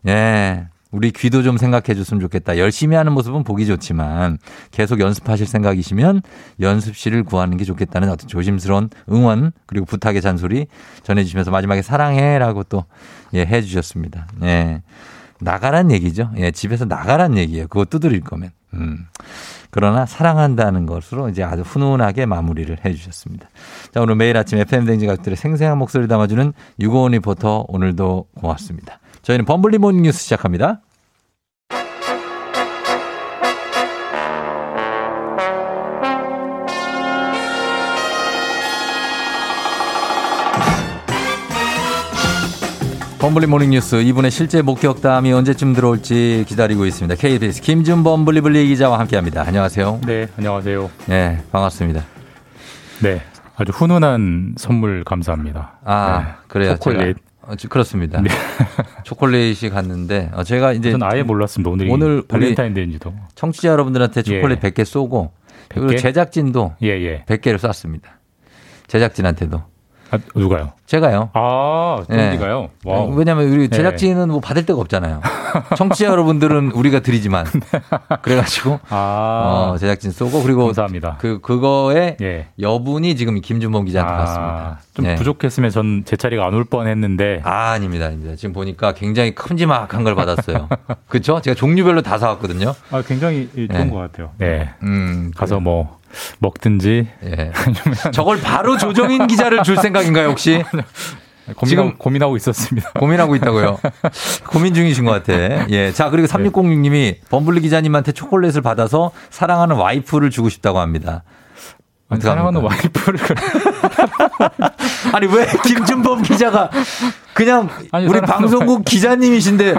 예. 우리 귀도 좀 생각해 줬으면 좋겠다. 열심히 하는 모습은 보기 좋지만 계속 연습하실 생각이시면 연습실을 구하는 게 좋겠다는 어떤 조심스러운 응원 그리고 부탁의 잔소리 전해주시면서 마지막에 사랑해라고 또 예, 해주셨습니다. 예. 나가란 얘기죠. 예, 집에서 나가란 얘기예요. 그거 두드릴 거면. 음. 그러나 사랑한다는 것으로 이제 아주 훈훈하게 마무리를 해 주셨습니다. 자, 오늘 매일 아침 FM대행진 가족들의 생생한 목소리를 담아주는 유고원 리포터 오늘도 고맙습니다. 저희는 범블리 morning 뉴스 시작합니다. 범블리 morning 뉴스 이분의 실제 목격담이 언제쯤 들어올지 기다리고 있습니다. KBS 김준범 블리블리 기자와 함께합니다. 안녕하세요. 네, 안녕하세요. 네, 반갑습니다. 네, 아주 훈훈한 선물 감사합니다. 아, 네, 그래요. 초콜릿. 제가, 어, 그렇습니다. 초콜릿이 갔는데 어, 제가 이제 전 아예 몰랐습니다. 오늘이 오늘 발렌타인데이인지도. 청취자 여러분들한테 초콜릿 예. 100개 쏘고 그리고 100개? 제작진도 예, 예. 100개를 쐈습니다. 제작진한테도. 아, 누가요? 제가요. 아, 네. 동기가요? Wow. 왜냐면 우리 네. 제작진은 뭐 받을 데가 없잖아요. 청취자 여러분들은 우리가 드리지만 그래가지고 아, 어, 제작진 쏘고 그리고 감사합니다. 그 그거에 예. 여분이 지금 김준범 기자한테 갔습니다. 아, 좀 예. 부족했으면 전 제 차례가 안 올 뻔 했는데. 아, 아닙니다, 아닙니다. 지금 보니까 굉장히 큼지막한 걸 받았어요. 그렇죠? 제가 종류별로 다 사왔거든요. 아, 굉장히 좋은 네. 것 같아요. 네. 음, 가서 뭐 먹든지 예. 저걸 바로 조정인 기자를 줄 생각인가요, 혹시? 고민하고, 지금- 고민하고 있었습니다. 고민하고 있다고요. 고민 중이신 것 같아. 예. 자, 그리고 3606님이 범블리 기자님한테 초콜릿을 받아서 사랑하는 와이프를 주고 싶다고 합니다. 아니, 사랑하는 와이프를 아니 왜 김준범 기자가 그냥 아니, 우리 방송국 기자님이신데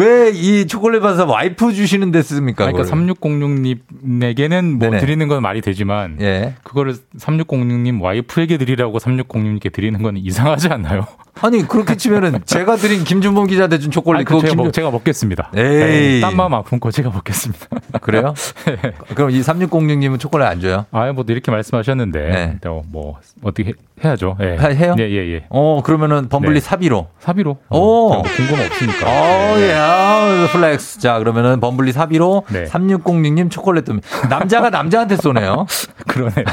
왜 이 초콜릿 받아서 와이프 주시는 데 씁니까? 그러니까 그걸? 3606님에게는 뭐 네네. 드리는 건 말이 되지만 예. 그거를 3606님 와이프에게 드리라고 3606님께 드리는 건 이상하지 않나요? 아니 그렇게 치면은 제가 드린 김준범 기자한테 준 초콜릿 아니, 그거 제가, 김 먹, 제가 먹겠습니다. 에이. 네, 딴 마음 아픈 거 제가 먹겠습니다. 그래요? 그럼 이 3606님은 초콜릿 안 줘요? 아, 뭐 이렇게 말씀하셨는데 네. 또뭐 어떻게 해- 해야죠. 예. 하- 해요? 네, 예, 예. 어 그러면은 범블리 네. 사비로. 사비로. 오. 어, 뭐 궁금 없으니까. 어, 예, 아, flex. 자, 그러면은 범블리 사비로 네. 3606님 초콜릿 좀. 남자가 남자한테 쏘네요. 그러네요.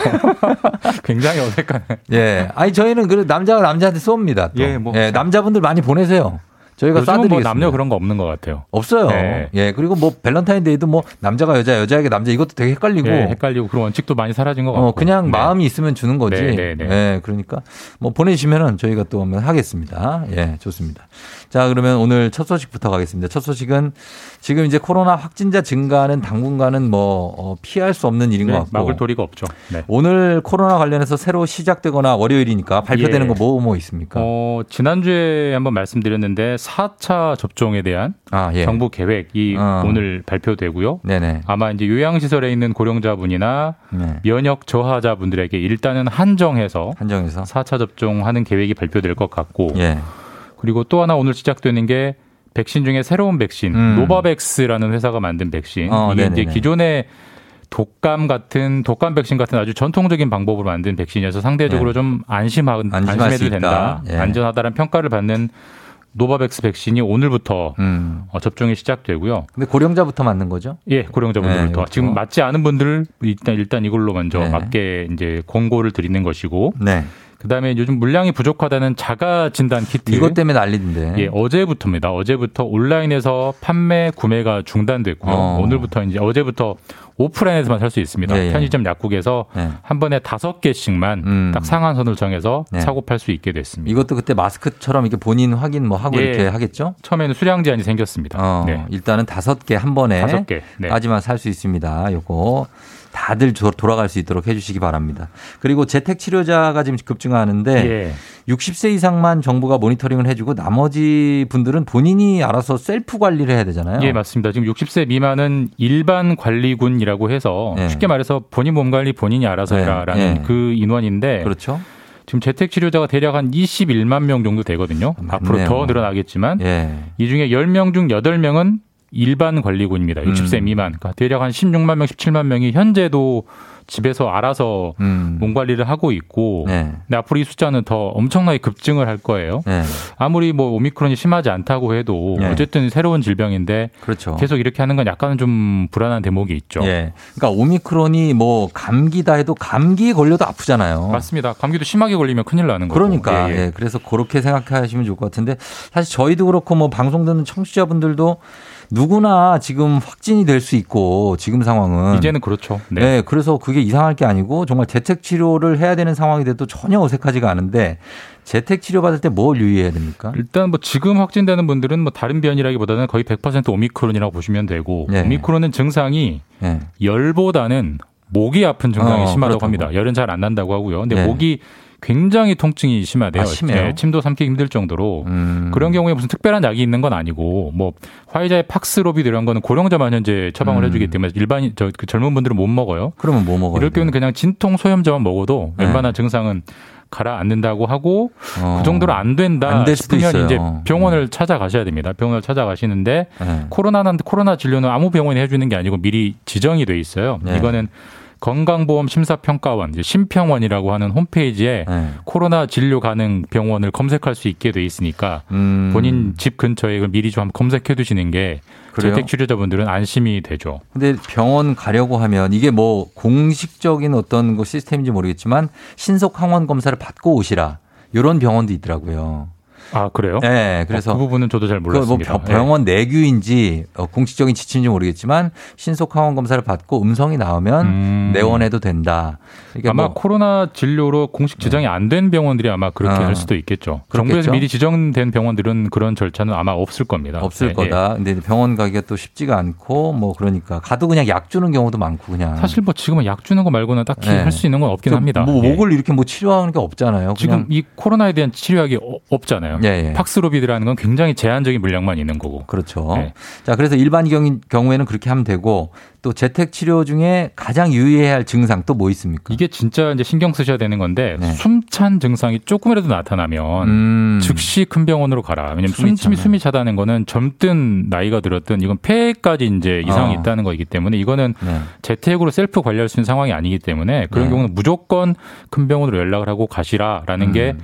굉장히 어색하네. 예. 아니, 저희는 그 남자가 남자한테 쏩니다. 또. 예, 뭐. 남자분들 많이 보내세요. 저희가 뭐 싸드리겠습니다. 남녀 그런 거 없는 것 같아요. 없어요. 네. 예, 그리고 뭐 밸런타인데이도 뭐 남자가 여자, 여자에게 남자 이것도 되게 헷갈리고. 예, 헷갈리고 그런 원칙도 많이 사라진 것 같고. 어, 그냥 네. 마음이 있으면 주는 거지. 네, 네, 네. 예, 그러니까 뭐 보내주시면은 저희가 또 한번 하겠습니다. 예, 좋습니다. 자, 그러면 오늘 첫 소식부터 가겠습니다. 첫 소식은 지금 이제 코로나 확진자 증가는 당분간은 뭐 어, 피할 수 없는 일인 네, 것 같고. 막을 도리가 없죠. 네. 오늘 코로나 관련해서 새로 시작되거나 월요일이니까 발표되는 예. 거뭐뭐 있습니까? 어, 지난주에 한번 말씀드렸는데 4차 접종에 대한 아, 예. 정부 계획이 어. 오늘 발표되고요. 네네. 아마 이제 요양시설에 있는 고령자분이나 네. 면역 저하자분들에게 일단은 한정해서 한정해서 4차 접종하는 계획이 발표될 것 같고 예. 그리고 또 하나 오늘 시작되는 게 백신 중에 새로운 백신 음. 노바백스라는 회사가 만든 백신 어, 이게 네네네. 이제 기존의 독감 같은 독감 백신 같은 아주 전통적인 방법으로 만든 백신이어서 상대적으로 네. 좀 안심하, 안심해도. 된다. 예. 안전하다는 평가를 받는 노바백스 백신이 오늘부터 음. 어, 접종이 시작되고요. 근데 고령자부터 맞는 거죠? 예, 고령자분들부터 네, 이것도. 지금 맞지 않은 분들 일단 일단 이걸로 먼저 네. 맞게 이제 권고를 드리는 것이고 네. 그다음에 요즘 물량이 부족하다는 자가 진단 키트 이것 때문에 난리던데. 예, 어제부터입니다. 어제부터 온라인에서 판매 구매가 중단됐고요. 어. 오늘부터 이제 어제부터 오프라인에서만 살 수 있습니다. 예, 예. 편의점 약국에서 네. 한 번에 다섯 개씩만 딱 상한선을 정해서 네. 사고 팔 수 있게 됐습니다. 이것도 그때 마스크처럼 이렇게 본인 확인 뭐 하고 예. 이렇게 하겠죠? 처음에는 수량 제한이 생겼습니다. 어, 네. 일단은 다섯 개 한 번에 다섯 개. 네. 까지만 살수 있습니다. 요거 다들 조- 돌아갈 수 있도록 해주시기 바랍니다. 그리고 재택 치료자가 지금 급증하는데 예. 60세 이상만 정부가 모니터링을 해주고 나머지 분들은 본인이 알아서 셀프 관리를 해야 되잖아요. 예, 맞습니다. 지금 60세 미만은 일반 관리군이라고 해서 네. 쉽게 말해서 본인 몸 관리 본인이 알아서 네, 해라라는 네. 그 인원인데 그렇죠. 지금 재택 치료자가 대략 한 21만 명 정도 되거든요. 앞으로 맞네요. 더 늘어나겠지만 예. 이 중에 10명 중 8명은 일반 관리군입니다. 60세 음. 미만. 그러니까 대략 한 16만 명, 17만 명이 현재도 집에서 알아서 음. 몸 관리를 하고 있고 네. 근데 앞으로 이 숫자는 더 엄청나게 급증을 할 거예요. 네. 아무리 뭐 오미크론이 심하지 않다고 해도 네. 어쨌든 새로운 질병인데 그렇죠. 계속 이렇게 하는 건 약간은 좀 불안한 대목이 있죠. 예. 그러니까 오미크론이 뭐 감기다 해도 감기에 걸려도 아프잖아요. 맞습니다. 감기도 심하게 걸리면 큰일 나는 거고. 그러니까 예, 예. 예, 그래서 그렇게 생각하시면 좋을 것 같은데 사실 저희도 그렇고 뭐 방송 듣는 청취자분들도 누구나 지금 확진이 될 수 있고 지금 상황은 이제는 그렇죠. 네. 네. 그래서 그게 이상할 게 아니고 정말 재택 치료를 해야 되는 상황이 돼도 전혀 어색하지가 않은데 재택 치료 받을 때 뭘 유의해야 됩니까? 일단 뭐 지금 확진되는 분들은 뭐 다른 변이라기보다는 거의 100% 오미크론이라고 보시면 되고 네. 오미크론은 증상이 네. 열보다는 목이 아픈 증상이 어, 심하다고 그렇다고. 합니다. 열은 잘 안 난다고 하고요. 근데 네. 목이 굉장히 통증이 심하대요. 아, 심해요? 예, 침도 삼키기 힘들 정도로 음. 그런 경우에 무슨 특별한 약이 있는 건 아니고 뭐 화이자의 팍스로비드 이런 거는 고령자만 현재 처방을 음. 해주기 때문에 일반 저 그 젊은 분들은 못 먹어요. 그러면 뭐 먹어요? 이럴 경우는 그냥 진통 소염제만 먹어도 네. 웬만한 증상은 가라앉는다고 하고 어. 그 정도로 안 된다 수도 싶으면 있어요. 이제 병원을 찾아가셔야 됩니다. 병원을 찾아가시는데 네. 코로나는 코로나 진료는 아무 병원이 해주는 게 아니고 미리 지정이 돼 있어요. 네. 이거는 건강보험 심사평가원 심평원이라고 하는 홈페이지에 네. 코로나 진료 가능 병원을 검색할 수 있게 돼 있으니까 음. 본인 집 근처에 그걸 미리 좀 한번 검색해 두시는 게 그래요? 재택 치료자분들은 안심이 되죠. 근데 병원 가려고 하면 이게 뭐 공식적인 어떤 그 시스템인지 모르겠지만 신속 항원 검사를 받고 오시라. 이런 병원도 있더라고요. 아 그래요? 네, 그래서 그 부분은 저도 잘 그뭐 몰랐습니다. 병원 내규인지 어, 공식적인 지침인지 모르겠지만 신속 항원 검사를 받고 음성이 나오면 음. 내원해도 된다. 이게 아마 뭐 코로나 진료로 공식 지정이 안 된 병원들이 아마 그렇게 어. 할 수도 있겠죠. 그렇겠죠. 정부에서 미리 지정된 병원들은 그런 절차는 아마 없을 겁니다. 없을 네, 거다. 근데 병원 가기가 또 쉽지가 않고 뭐 그러니까 가도 그냥 약 주는 경우도 많고 그냥 예. 사실 뭐 지금은 약 주는 거 말고는 딱히 네. 할수 있는 건 없긴 좀 합니다. 뭐 예. 목을 이렇게 뭐 치료하는 게 없잖아요. 지금 이 코로나에 대한 치료약이 어- 없잖아요. 예, 예. 팍스로비드라는 건 굉장히 제한적인 물량만 있는 거고. 그렇죠. 네. 자, 그래서 일반 경, 경우에는 그렇게 하면 되고 또 재택 치료 중에 가장 유의해야 할 증상 또 뭐 있습니까? 이게 진짜 이제 신경 쓰셔야 되는 건데 네. 숨찬 증상이 조금이라도 나타나면 음. 즉시 큰 병원으로 가라. 왜냐면 숨이 숨이. 숨이 차다는 거는 젊든 나이가 들었든 이건 폐까지 이제 이상이 어. 있다는 거이기 때문에 이거는 네. 재택으로 셀프 관리할 수 있는 상황이 아니기 때문에 그런 네. 경우는 무조건 큰 병원으로 연락을 하고 가시라라는 음. 게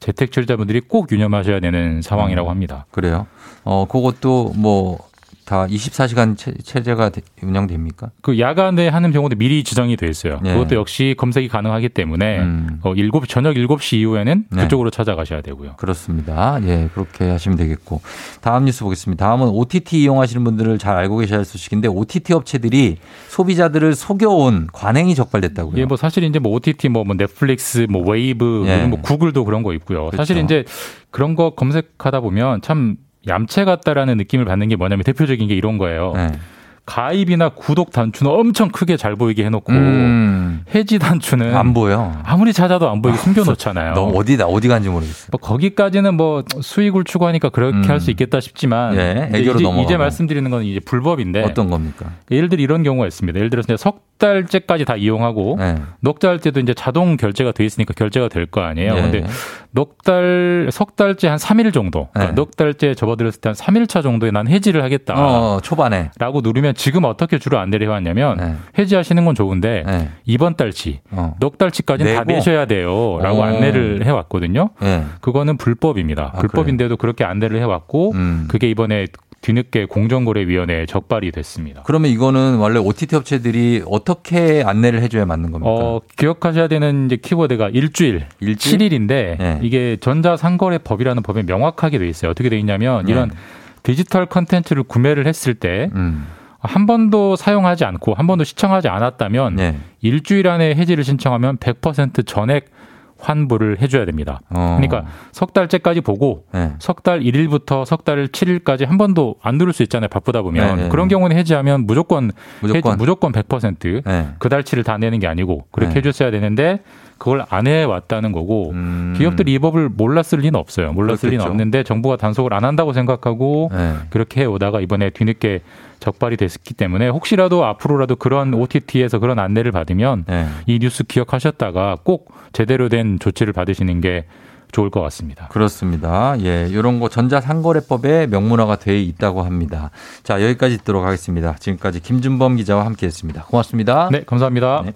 재택 치료자분들이 꼭 유념하셔야 되는 상황이라고 합니다. 그래요. 어, 그것도 뭐 다 24시간 체, 체제가 되- 운영됩니까? 그 야간에 하는 경우도 미리 지정이 돼 있어요. 네. 그것도 역시 검색이 가능하기 때문에 음. 어, 7, 저녁 7시 이후에는 네. 그쪽으로 찾아가셔야 되고요. 그렇습니다. 예, 그렇게 하시면 되겠고. 다음 뉴스 보겠습니다. 다음은 OTT 이용하시는 분들을 잘 알고 계셔야 할 소식인데 OTT 업체들이 소비자들을 속여온 관행이 적발됐다고요. 예, 뭐 사실 이제 뭐 OTT 뭐, 뭐 넷플릭스, 뭐 웨이브, 예. 뭐 구글도 그런 거 있고요. 사실 그렇죠. 이제 그런 거 검색하다 보면 참 얌체 같다라는 느낌을 받는 게 뭐냐면 대표적인 게 이런 거예요. 네. 가입이나 구독 단추는 엄청 크게 잘 보이게 해놓고 음. 해지 단추는 안 보여. 아무리 찾아도 안 보이게 숨겨놓잖아요. 너 어디다 어디 간지 모르겠어요. 뭐 거기까지는 뭐 수익을 추구하니까 그렇게 음. 할수 있겠다 싶지만 예, 이제, 이제, 말씀드리는 건 이제 불법인데 어떤 겁니까? 예를 들어 이런 경우가 있습니다. 예를 들어서 이제 석 달째까지 다 이용하고 네. 넉 달째도 이제 자동 결제가 돼 있으니까 결제가 될 거 아니에요. 예. 근데 넉 달, 석 달째 한 3일 정도, 그러니까 네. 넉 달째 접어들었을 때 한 3일차 정도에 난 해지를 하겠다. 어, 초반에. 라고 누르면 지금 어떻게 주로 안내를 해왔냐면 네. 해지하시는 건 좋은데 네. 이번 달치, 어. 넉 달치까지는 다 내고? 내셔야 돼요. 라고 어. 안내를 해왔거든요. 예. 그거는 불법입니다. 아, 불법인데도 그렇게 안내를 해왔고 음. 그게 이번에 뒤늦게 공정거래위원회에 적발이 됐습니다. 그러면 이거는 원래 OTT 업체들이 어떻게 안내를 해줘야 맞는 겁니까? 어, 기억하셔야 되는 이제 키워드가 일주일, 일주일? 7일인데 네. 이게 전자상거래법이라는 법에 명확하게 돼 있어요. 어떻게 돼 있냐면 네. 이런 디지털 컨텐츠를 구매를 했을 때 한 음. 번도 사용하지 않고 한 번도 시청하지 않았다면 네. 일주일 안에 해지를 신청하면 100% 전액 환불을 해줘야 됩니다. 어. 그러니까 석 달째까지 보고 네. 석달 1일부터 석달 7일까지 한 번도 안 누를 수 있잖아요. 바쁘다 보면. 네, 네, 그런 네. 경우는 해지하면 무조건 무조건. 해지, 무조건 100% 네. 그 달치를 다 내는 게 아니고 그렇게 네. 해줬어야 되는데 그걸 안 해왔다는 거고 음. 기업들이 이 법을 몰랐을 리는 없어요. 몰랐을 리는 그렇겠죠. 없는데 정부가 단속을 안 한다고 생각하고 네. 그렇게 해오다가 이번에 뒤늦게 적발이 됐기 때문에 혹시라도 앞으로라도 그런 OTT에서 그런 안내를 받으면 네. 이 뉴스 기억하셨다가 꼭 제대로 된 조치를 받으시는 게 좋을 것 같습니다. 그렇습니다. 예, 이런 거 전자상거래법에 명문화가 돼 있다고 합니다. 자, 여기까지 듣도록 하겠습니다. 지금까지 김준범 기자와 함께했습니다. 고맙습니다. 네, 감사합니다. 네.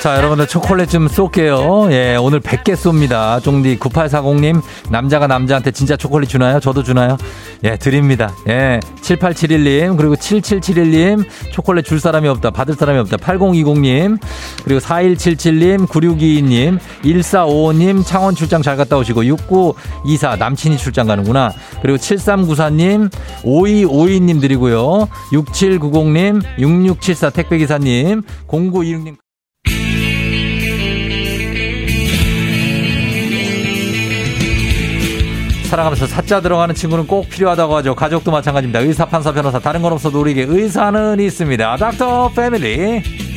자, 여러분들 초콜릿 좀 쏠게요. 예, 오늘 100개 쏩니다. 쫑디 9840님, 남자가 남자한테 진짜 초콜릿 주나요? 저도 주나요? 예, 드립니다. 예, 7871님, 그리고 7771님, 초콜릿 줄 사람이 없다, 받을 사람이 없다, 8020님, 그리고 4177님, 9622님, 1455님, 창원 출장 잘 갔다 오시고, 6924, 남친이 출장 가는구나. 그리고 7394님, 5252님 드리고요. 6790님, 6674 택배기사님, 0926님. 살아가면서 사자 들어가는 친구는 꼭 필요하다고 하죠. 가족도 마찬가지입니다. 의사, 판사, 변호사, 다른 건 없어도 우리에게 의사는 있습니다. 닥터 패밀리.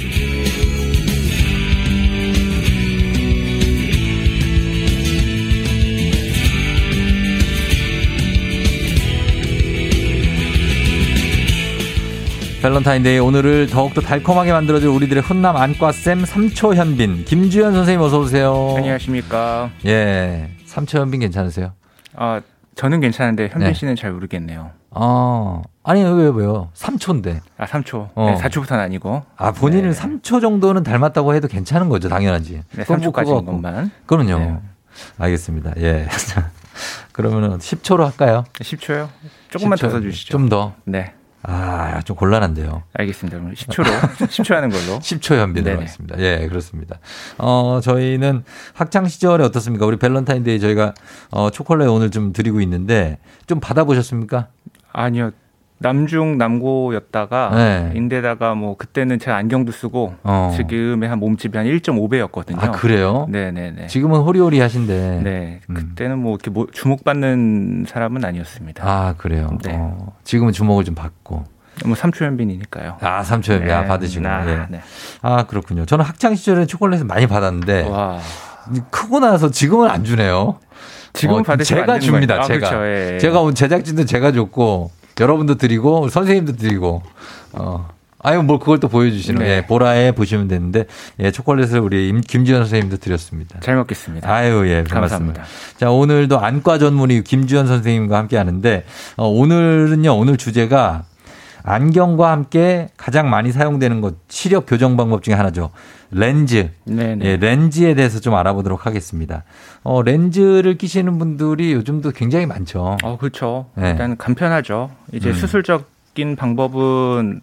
밸런타인데이 오늘을 더욱더 달콤하게 만들어줄 우리들의 훈남 안과쌤 삼초현빈 김주현 선생님 어서 오세요. 안녕하십니까. 예, 삼초현빈 괜찮으세요? 아, 저는 괜찮은데 현빈 네. 씨는 잘 모르겠네요. 어, 아니 왜 왜요? 3초인데. 아, 3초. 어. 네, 4초부터는 아니고. 아 본인은 3초 정도는 닮았다고 해도 괜찮은 거죠, 당연하지. 네, 그건 뭐 3초까지인 그거 것만. 그럼요. 네. 알겠습니다. 예. 그러면은 10초로 할까요? 10초요? 조금만 10초. 더 써주시죠. 좀 더. 네. 아, 좀 곤란한데요. 알겠습니다. 그럼 10초로. 10초 하는 걸로. 10초 현빈으로 네네. 하겠습니다. 예, 그렇습니다. 어, 저희는 학창 시절에 어떻습니까? 우리 밸런타인데이 저희가 어, 초콜릿 오늘 좀 드리고 있는데 좀 받아보셨습니까? 아니요. 남중 남고였다가 네. 인데다가 뭐 그때는 제가 안경도 쓰고 어. 지금의 한 몸집이 한 1.5배였거든요. 아, 그래요? 네네네. 지금은 호리호리 하신데. 네. 그때는 뭐 이렇게 뭐 주목받는 사람은 아니었습니다. 아, 그래요? 네. 어, 지금은 주목을 좀 받고. 뭐 삼초현빈이니까요. 아, 삼초현빈. 아, 네. 아, 예. 네. 아, 그렇군요. 저는 학창 시절에 초콜릿을 많이 받았는데. 와. 크고 나서 지금은 안 주네요. 지금은 받으시면 제가 안 되는 줍니다. 아, 제가. 그렇죠. 예. 제가 오늘 제작진도 제가 줬고 여러분도 드리고 선생님도 드리고 어. 아유, 뭐 그걸 또 보여주시는 네. 예, 보라에 보시면 되는데 예, 초콜릿을 우리 임- 김지현 선생님도 드렸습니다. 잘 먹겠습니다. 아유, 예, 별 감사합니다. 말씀을. 자, 오늘도 안과 전문의 김주현 선생님과 함께 하는데, 어, 오늘은요, 오늘 주제가, 안경과 함께 가장 많이 사용되는 것 시력 교정 방법 중에 하나죠. 렌즈. 네네. 예, 렌즈에 대해서 좀 알아보도록 하겠습니다. 어, 렌즈를 끼시는 분들이 요즘도 굉장히 많죠. 어, 그렇죠. 네. 일단 간편하죠. 이제 음. 수술적 인 방법은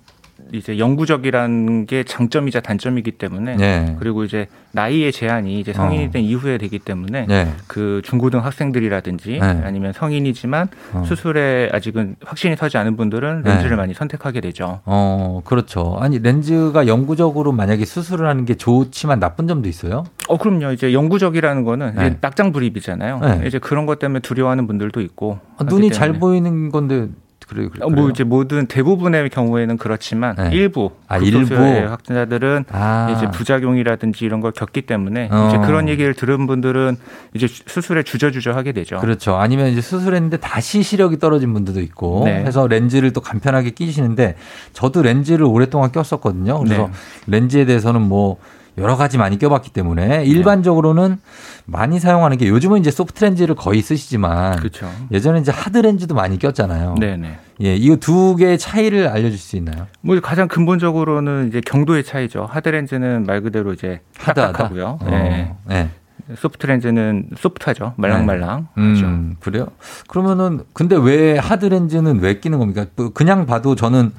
이제 영구적이라는 게 장점이자 단점이기 때문에 네. 그리고 이제 나이의 제한이 이제 성인이 어. 된 이후에 되기 때문에 네. 그 중고등 학생들이라든지 네. 아니면 성인이지만 어. 수술에 아직은 확신이 서지 않은 분들은 렌즈를 네. 많이 선택하게 되죠. 어, 그렇죠. 아니, 렌즈가 영구적으로 만약에 수술을 하는 게 좋지만 나쁜 점도 있어요? 어, 그럼요. 이제 영구적이라는 거는 네. 이제 낙장 불입이잖아요. 네. 이제 그런 것 때문에 두려워하는 분들도 있고. 아, 눈이 잘. 보이는 건데, 그래요. 그래요. 어, 뭐 이제 모든 대부분의 경우에는 그렇지만 네. 일부 아, 극소수의 일부? 확진자들은 아. 이제 부작용이라든지 이런 걸 겪기 때문에 어. 이제 그런 얘기를 들은 분들은 이제 수술에 주저주저 하게 되죠. 그렇죠. 아니면 이제 수술했는데 다시 시력이 떨어진 분들도 있고 네. 해서 렌즈를 또 간편하게 끼시는데 저도 렌즈를 오랫동안 꼈었거든요. 그래서 네. 렌즈에 대해서는 뭐 여러 가지 많이 껴봤기 때문에 일반적으로는 많이 사용하는 게 요즘은 이제 소프트 렌즈를 거의 쓰시지만 그렇죠. 예전에 이제 하드 렌즈도 많이 꼈잖아요. 네네. 예, 이거 두 개의 차이를 알려줄 수 있나요? 뭐 가장 근본적으로는 이제 경도의 차이죠. 하드 렌즈는 말 그대로 이제? 딱딱하고요. 어, 네. 네. 소프트 렌즈는 소프트하죠. 말랑말랑. 음, 그래요? 그러면은 근데 왜 하드 렌즈는 왜 끼는 겁니까? 뭐 그냥 봐도 저는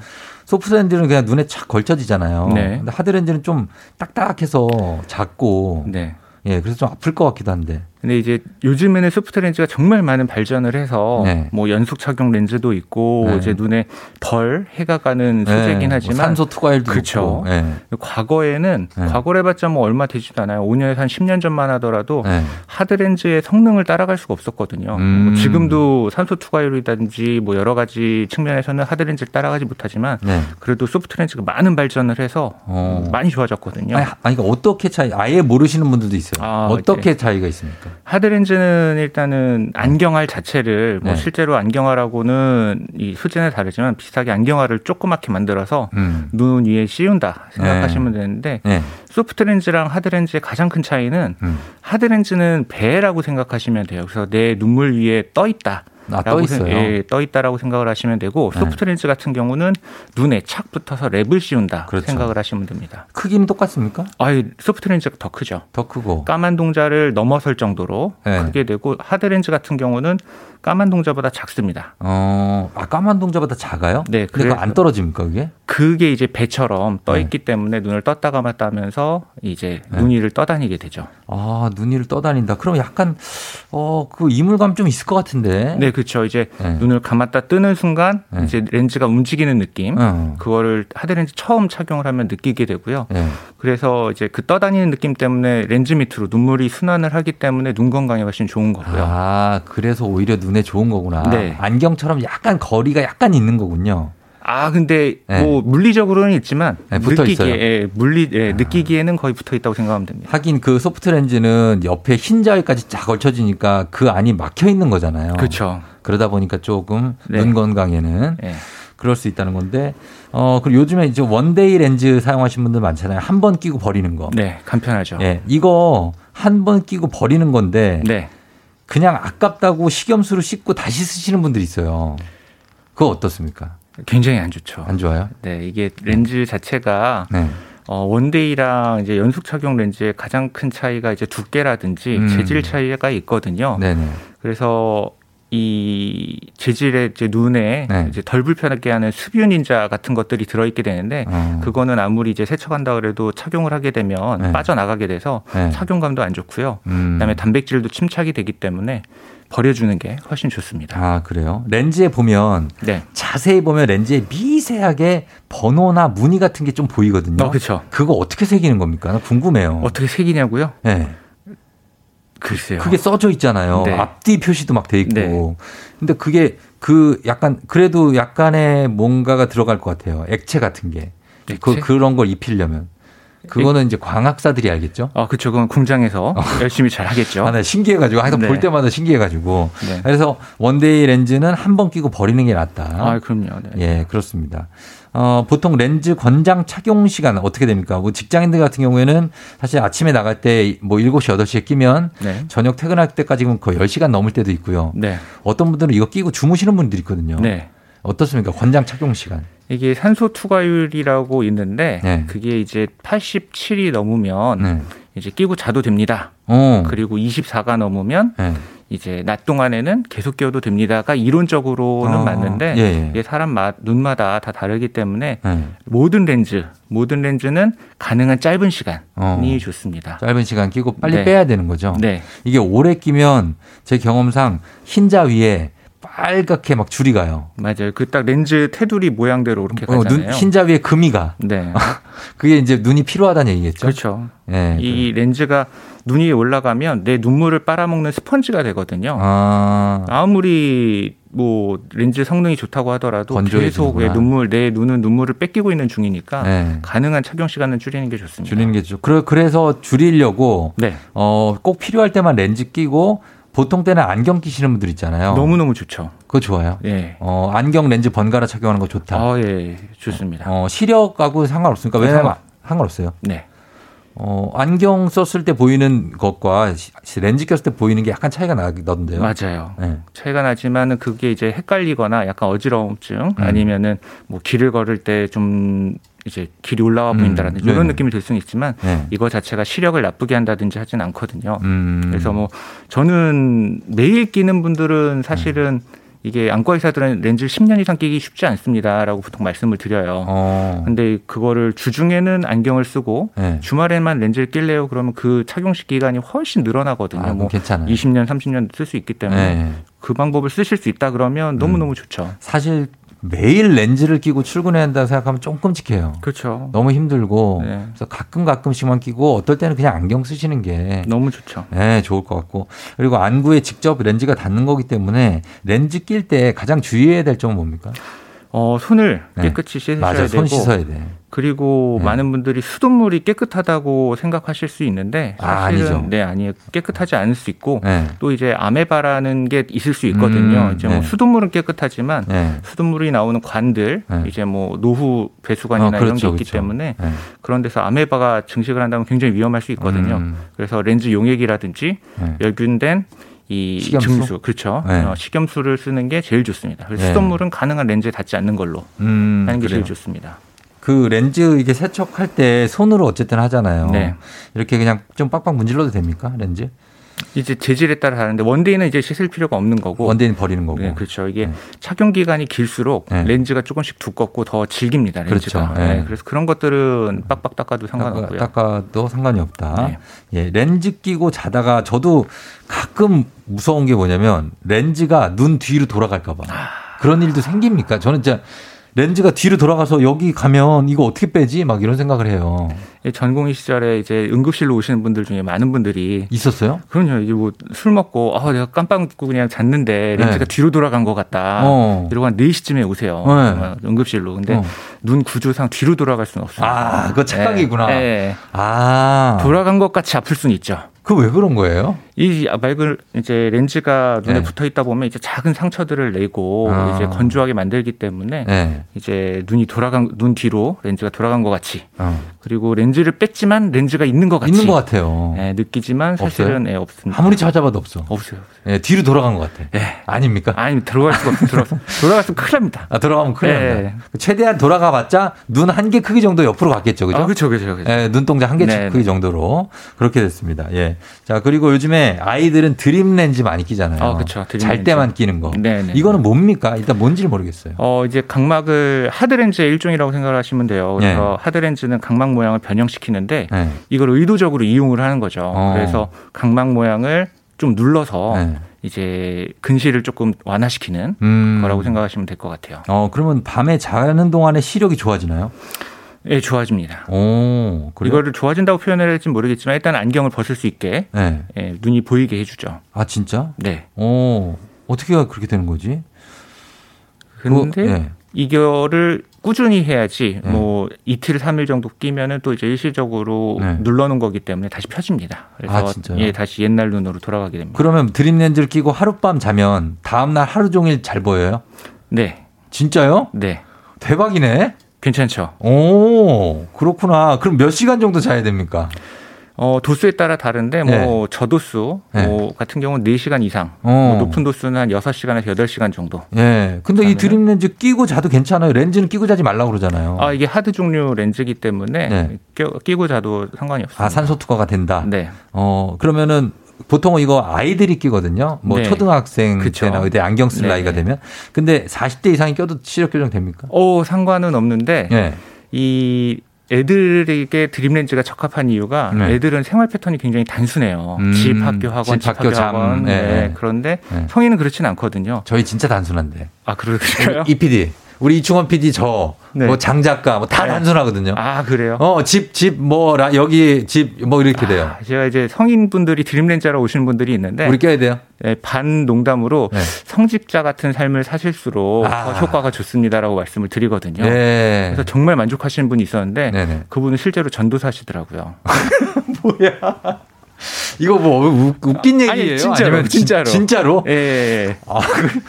소프트 렌즈는 그냥 눈에 착 걸쳐지잖아요. 네. 근데 하드 렌즈는 좀 딱딱해서 작고 네. 예, 그래서 좀 아플 것 같기도 한데. 근데 이제 요즘에는 소프트 렌즈가 정말 많은 발전을 해서 네. 뭐 연속 착용 렌즈도 있고 네. 이제 눈에 덜 해가 가는 소재긴 예, 뭐 하지만 산소 투과율도. 예. 과거에는 네. 과거를 해봤자 뭐 얼마 되지도 않아요. 5년에서 한 10년 전만 하더라도 예. 하드 렌즈의 성능을 따라갈 수가 없었거든요. 음. 뭐 지금도 산소 투과율이라든지 뭐 여러 가지 측면에서는 하드 렌즈를 따라가지 못하지만 네. 그래도 소프트 렌즈가 많은 발전을 해서 어. 많이 좋아졌거든요. 아니, 아니 그러니까 어떻게 차이 아예 모르시는 분들도 있어요. 아, 어떻게 차이가 있습니까? 하드 렌즈는 일단은 안경알 자체를 뭐 네. 실제로 안경알하고는 이 소재는 다르지만 비슷하게 안경알을 조그맣게 만들어서 음. 눈 위에 씌운다 생각하시면 되는데 네. 소프트 렌즈랑 하드 렌즈의 가장 큰 차이는 음. 하드 렌즈는 배라고 생각하시면 돼요. 그래서 내 눈물 위에 떠 있다. 아, 떠 있어요? 예, 떠 있다라고 생각을 하시면 되고 네. 소프트 렌즈 같은 경우는 눈에 착 붙어서 랩을 씌운다 그렇죠. 생각을 하시면 됩니다. 크기는 똑같습니까? 아유, 소프트 렌즈가 더 크죠. 더 크고. 까만 동자를 넘어설 정도로 네. 크게 되고 하드 렌즈 같은 경우는 까만 동자보다 작습니다. 어, 아, 까만 동자보다 작아요? 네, 그래서- 안 떨어집니까, 그게? 그게 이제 배처럼 떠 네. 있기 때문에 눈을 떴다 감았다 하면서 이제 네. 눈 위를 떠다니게 되죠. 아, 눈 위를 떠다닌다. 그럼 약간, 어, 그 이물감 좀 있을 것 같은데. 네, 그렇죠. 이제 네. 눈을 감았다 뜨는 순간 네. 이제 렌즈가 움직이는 느낌. 어. 그거를 하드 렌즈 처음 착용을 하면 느끼게 되고요. 네. 그래서 이제 그 떠다니는 느낌 때문에 렌즈 밑으로 눈물이 순환을 하기 때문에 눈 건강에 훨씬 좋은 거고요. 아, 그래서 오히려 눈에 좋은 거구나. 네. 안경처럼 약간 거리가 약간 있는 거군요. 아, 근데 네. 뭐 물리적으로는 있지만 네, 붙어 느끼기에 있어요. 아. 예, 물리 예, 느끼기에는 거의 붙어 있다고 생각하면 됩니다. 하긴 그 소프트 렌즈는 옆에 흰 자위까지 쫙 걸쳐지니까 그 안이 막혀 있는 거잖아요. 그렇죠. 그러다 보니까 조금 네. 눈 건강에는 예. 그럴 수 있다는 건데, 어, 그리고 요즘에 이제 one-day 렌즈 사용하시는 분들 많잖아요. 한 번 끼고 버리는 거. 네, 간편하죠. 예, 이거 한 번 끼고 버리는 건데, 네. 그냥 아깝다고 식염수로 씻고 다시 쓰시는 분들이 있어요. 그거 어떻습니까? 굉장히 안 좋죠. 안 좋아요? 네, 이게 렌즈 자체가 네. 어, one-day랑 이제 연속 착용 렌즈의 가장 큰 차이가 이제 두께라든지 음. 재질 차이가 있거든요. 네네. 그래서 이 재질의 이제 눈에 네. 이제 덜 불편하게 하는 인자 같은 것들이 들어있게 되는데 어. 그거는 아무리 이제 세척한다 그래도 착용을 하게 되면 네. 빠져나가게 돼서 네. 착용감도 안 좋고요. 음. 그다음에 단백질도 침착이 되기 때문에 버려주는 게 훨씬 좋습니다. 아, 그래요? 렌즈에 보면 네. 자세히 보면 렌즈에 미세하게 번호나 무늬 같은 게 좀 보이거든요. 어, 그렇죠. 그거 어떻게 새기는 겁니까? 나 궁금해요. 어떻게 색이냐고요? 네. 글쎄요. 그게 써져 있잖아요. 네. 앞뒤 표시도 막 돼 있고. 네. 근데 그게 그 약간 그래도 약간의 뭔가가 들어갈 것 같아요. 액체 같은 게. 그 액체? 그런 걸 입히려면. 그거는 이제 광학사들이 알겠죠? 아, 그쵸. 그건 공장에서 열심히 잘 하겠죠. 아, 나 신기해가지고 항상 네. 볼 때마다 신기해가지고. 네. 그래서 one-day 렌즈는 한 번 끼고 버리는 게 낫다. 아, 그럼요. 네. 예, 그렇습니다. 어, 보통 렌즈 권장 착용 시간 어떻게 됩니까? 뭐 직장인들 같은 경우에는 사실 아침에 나갈 때 뭐 7시, 8시에 끼면 네. 저녁 퇴근할 때까지는 거의 10시간 넘을 때도 있고요. 네. 어떤 분들은 이거 끼고 주무시는 분들이 있거든요. 네. 어떻습니까? 권장 착용 시간. 이게 산소 투과율이라고 있는데 네. 그게 이제 87이 넘으면 네. 이제 끼고 자도 됩니다. 어. 그리고 24가 넘으면 네. 이제 낮 동안에는 계속 끼워도 됩니다가 이론적으로는 어. 맞는데 예, 예. 이게 사람 맛, 눈마다 다 다르기 때문에 네. 모든 렌즈, 모든 렌즈는 가능한 짧은 시간이 어. 좋습니다. 짧은 시간 끼고 빨리 네. 빼야 되는 거죠. 네. 이게 오래 끼면 제 경험상 흰자 위에 빨갛게 막 줄이 가요. 맞아요. 그 딱 렌즈 테두리 모양대로 이렇게 어, 가잖아요. 눈, 흰자 위에 금이 가. 네. 그게 이제 눈이 필요하다는 얘기겠죠. 그렇죠. 예. 이 렌즈가 눈 위에 올라가면 내 눈물을 빨아먹는 스펀지가 되거든요. 아. 아무리 뭐 렌즈 성능이 좋다고 하더라도. 계속 내 눈물 내 눈은 눈물을 뺏기고 있는 중이니까 네. 가능한 착용 시간은 줄이는 게 좋습니다. 줄이는 게 좋죠. 그래, 그래서 줄이려고 네. 어, 꼭 필요할 때만 렌즈 끼고 보통 때는 안경 끼시는 분들 있잖아요. 너무 너무 좋죠. 그거 좋아요. 예. 어, 안경 렌즈 번갈아 착용하는 거 좋다. 아, 예, 좋습니다. 어, 시력하고 상관없으니까 왜냐면 상관- 상관없어요. 네. 어, 안경 썼을 때 보이는 것과 시- 렌즈 꼈을 때 보이는 게 약간 차이가 나, 나던데요. 맞아요. 네. 차이가 나지만은 그게 이제 헷갈리거나 약간 어지러움증 음. 아니면은 뭐 길을 걸을 때 좀 이제 길이 올라와 보인다라든지 음, 이런 네네. 느낌이 들 수는 있지만 네. 이거 자체가 시력을 나쁘게 한다든지 하진 않거든요. 음. 그래서 뭐 저는 매일 끼는 분들은 사실은 이게 안과 의사들은 렌즈를 10년 이상 끼기 쉽지 않습니다라고 보통 말씀을 드려요. 어. 근데 그거를 주중에는 안경을 쓰고 네. 주말에만 렌즈를 낄래요? 그러면 그 착용식 기간이 훨씬 늘어나거든요. 아, 뭐 괜찮아요. 20년, 30년 쓸 수 있기 때문에 네. 그 방법을 쓰실 수 있다 그러면 너무너무 좋죠. 사실 매일 렌즈를 끼고 출근해야 한다고 생각하면 좀 끔찍해요. 그렇죠. 너무 힘들고 네. 그래서 가끔 가끔씩만 끼고 어떨 때는 그냥 안경 쓰시는 게 너무 좋죠. 네, 좋을 것 같고 그리고 안구에 직접 렌즈가 닿는 거기 때문에 렌즈 낄 때 가장 주의해야 될 점은 뭡니까? 어, 손을 네. 깨끗이 씻으셔야 맞아, 되고 손 씻어야 돼. 그리고 네. 많은 분들이 수돗물이 깨끗하다고 생각하실 수 있는데 아, 사실은 아니죠. 네 아니에요 깨끗하지 않을 수 있고 네. 또 이제 아메바라는 게 있을 수 있거든요. 음, 이제 뭐 네. 수돗물은 깨끗하지만 네. 수돗물이 나오는 관들 네. 이제 뭐 노후 배수관이나 어, 이런 그렇죠, 게 있기 그렇죠. 때문에 네. 그런 데서 아메바가 증식을 한다면 굉장히 위험할 수 있거든요. 음. 그래서 렌즈 용액이라든지 네. 멸균된 이 식염수? 증수 그렇죠. 네. 어, 식염수를 쓰는 게 제일 좋습니다. 그래서 네. 수돗물은 가능한 렌즈에 닿지 않는 걸로 음, 하는 게 그래요. 제일 좋습니다. 그 렌즈 이게 세척할 때 손으로 어쨌든 하잖아요. 네. 이렇게 그냥 좀 빡빡 문질러도 됩니까? 렌즈? 이제 재질에 따라 다른데 원데이는 이제 씻을 필요가 없는 거고 원데이는 버리는 거고. 네, 그렇죠. 이게 착용 기간이 길수록 네. 렌즈가 조금씩 두껍고 더 질깁니다. 렌즈가. 그렇죠. 네. 네, 그래서 그런 것들은 빡빡 닦아도 상관없고요. 닦아, 도 상관이 없다. 네. 예, 렌즈 끼고 자다가 저도 가끔 무서운 게 뭐냐면 렌즈가 눈 뒤로 돌아갈까봐 아. 그런 일도 생깁니까? 저는 진짜 렌즈가 뒤로 돌아가서 여기 가면 이거 어떻게 빼지? 막 이런 생각을 해요. 예, 전공의 시절에 이제 응급실로 오시는 분들 중에 많은 분들이 있었어요? 그럼요. 이제 뭐 술 먹고 아 내가 깜빡 잊고 그냥 잤는데 렌즈가 네. 뒤로 돌아간 것 같다. 어. 이러고 한 4시쯤에 오세요. 네. 어, 응급실로. 근데 어. 눈 구조상 뒤로 돌아갈 수는 없어요. 아, 그거 착각이구나. 예, 예. 아. 돌아간 것 같이 아플 수는 있죠. 그 왜 그런 거예요? 이 맑은 이제 렌즈가 눈에 네. 붙어 있다 보면 이제 작은 상처들을 내고 아. 이제 건조하게 만들기 때문에 네. 이제 눈이 돌아간 눈 뒤로 렌즈가 돌아간 것 같이 어. 그리고 렌즈를 뺐지만 렌즈가 있는 것 같이 있는 것 같아요. 네, 느끼지만 사실은 예, 없습니다. 아무리 찾아봐도 없어. 없어요. 예, 뒤로 돌아간 것 같아. 예. 아닙니까? 아니 들어갈 수가 없어. 들어 돌아갔으면 큰일 납니다. 아, 돌아가면 큰일 예. 납니다. 최대한 돌아가봤자 눈 한 개 크기 정도 옆으로 갔겠죠, 그죠? 아, 그렇죠, 그렇죠. 예, 눈동자 한개 네, 크기 네. 정도로 그렇게 됐습니다. 예. 자 그리고 요즘에 아이들은 드림 렌즈 많이 끼잖아요. 아, 그렇죠. 잘. 때만 끼는 거. 네, 네. 이거는 뭡니까? 일단 뭔지를 모르겠어요. 어, 이제 각막을 하드렌즈의 일종이라고 생각을 하시면 돼요. 그래서 하드렌즈는 각막 모양을 변형시키는데 네. 이걸 의도적으로 이용을 하는 거죠. 어. 그래서 각막 모양을 좀 눌러서 네. 이제 근시를 조금 완화시키는 음. 거라고 생각하시면 될 것 같아요. 어 그러면 밤에 자는 동안에 시력이 좋아지나요? 예, 좋아집니다. 오, 그래요? 이거를 좋아진다고 표현을 할지 모르겠지만 일단 안경을 벗을 수 있게 네. 예, 눈이 보이게 해주죠. 아 진짜? 네. 오, 어떻게 그렇게 되는 거지? 근데 그거, 예. 이거를 꾸준히 해야지 네. 뭐 이틀 삼일 정도 끼면은 또 이제 일시적으로 네. 눌러놓은 거기 때문에 다시 펴집니다. 그래서 아, 진짜요? 예 다시 옛날 눈으로 돌아가게 됩니다. 그러면 드림 렌즈를 끼고 하룻밤 자면 다음 날 하루 종일 잘 보여요? 네, 진짜요? 네, 대박이네. 괜찮죠. 오, 그렇구나. 그럼 몇 시간 정도 자야 됩니까? 어, 도수에 따라 다른데 뭐 네. 저도수 네. 뭐 같은 경우는 4시간 이상, 어. 뭐 높은 도수는 한 6시간에서 8시간 정도. 예. 근데 이 드림 렌즈 끼고 자도 괜찮아요. 렌즈는 끼고 자지 말라고 그러잖아요. 아, 이게 하드 종류 렌즈이기 때문에 네. 껴- 끼고 자도 상관이 없습니다. 아, 산소 투과가 된다. 네. 어, 그러면은 보통은 이거 아이들이 끼거든요. 뭐 네. 초등학생 그쵸. 때나 의대 안경 쓸 네. 나이가 되면. 근데 40대 이상이 껴도 시력 교정 됩니까? 어, 상관은 없는데 예. 이 애들에게 드림 렌즈가 적합한 이유가 네. 애들은 생활 패턴이 굉장히 단순해요. 음, 집, 학교, 학원, 집, 집, 학교. 학원. 네. 네. 그런데 네. 성인은 그렇진 않거든요. 저희 진짜 단순한데. 아, 그러실까요? 이 PD. 우리 이충원 PD 저, 네. 뭐 장작가, 뭐다 네. 단순하거든요. 아, 그래요? 어, 집, 집, 뭐, 라, 여기 집, 뭐 이렇게 돼요. 제가 이제 성인분들이 드림 렌즈하러 오시는 분들이 있는데 우리 껴야 돼요? 네, 반 농담으로 네. 성직자 같은 삶을 사실수록 아. 더 효과가 좋습니다라고 말씀을 드리거든요. 네. 그래서 정말 만족하시는 분이 있었는데 네네. 그분은 실제로 전도사시더라고요. 이거 뭐 우- 웃긴 얘기예요? 아니, 진짜로, 아니면 진- 진짜로. 진 짜로? 예, 예. 아, 그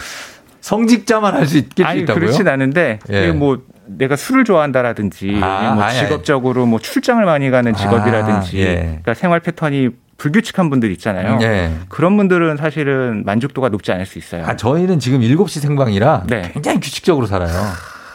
성직자만 할 수 있겠 아니 있다고요? 그렇진 않은데 예. 뭐 내가 술을 좋아한다라든지 아, 뭐 아니, 아니. 직업적으로 뭐 출장을 많이 가는 직업이라든지 아, 예. 그러니까 생활 패턴이 불규칙한 분들 있잖아요. 예. 그런 분들은 사실은 만족도가 높지 않을 수 있어요. 아, 저희는 지금 7시 생방이라 네. 굉장히 규칙적으로 살아요.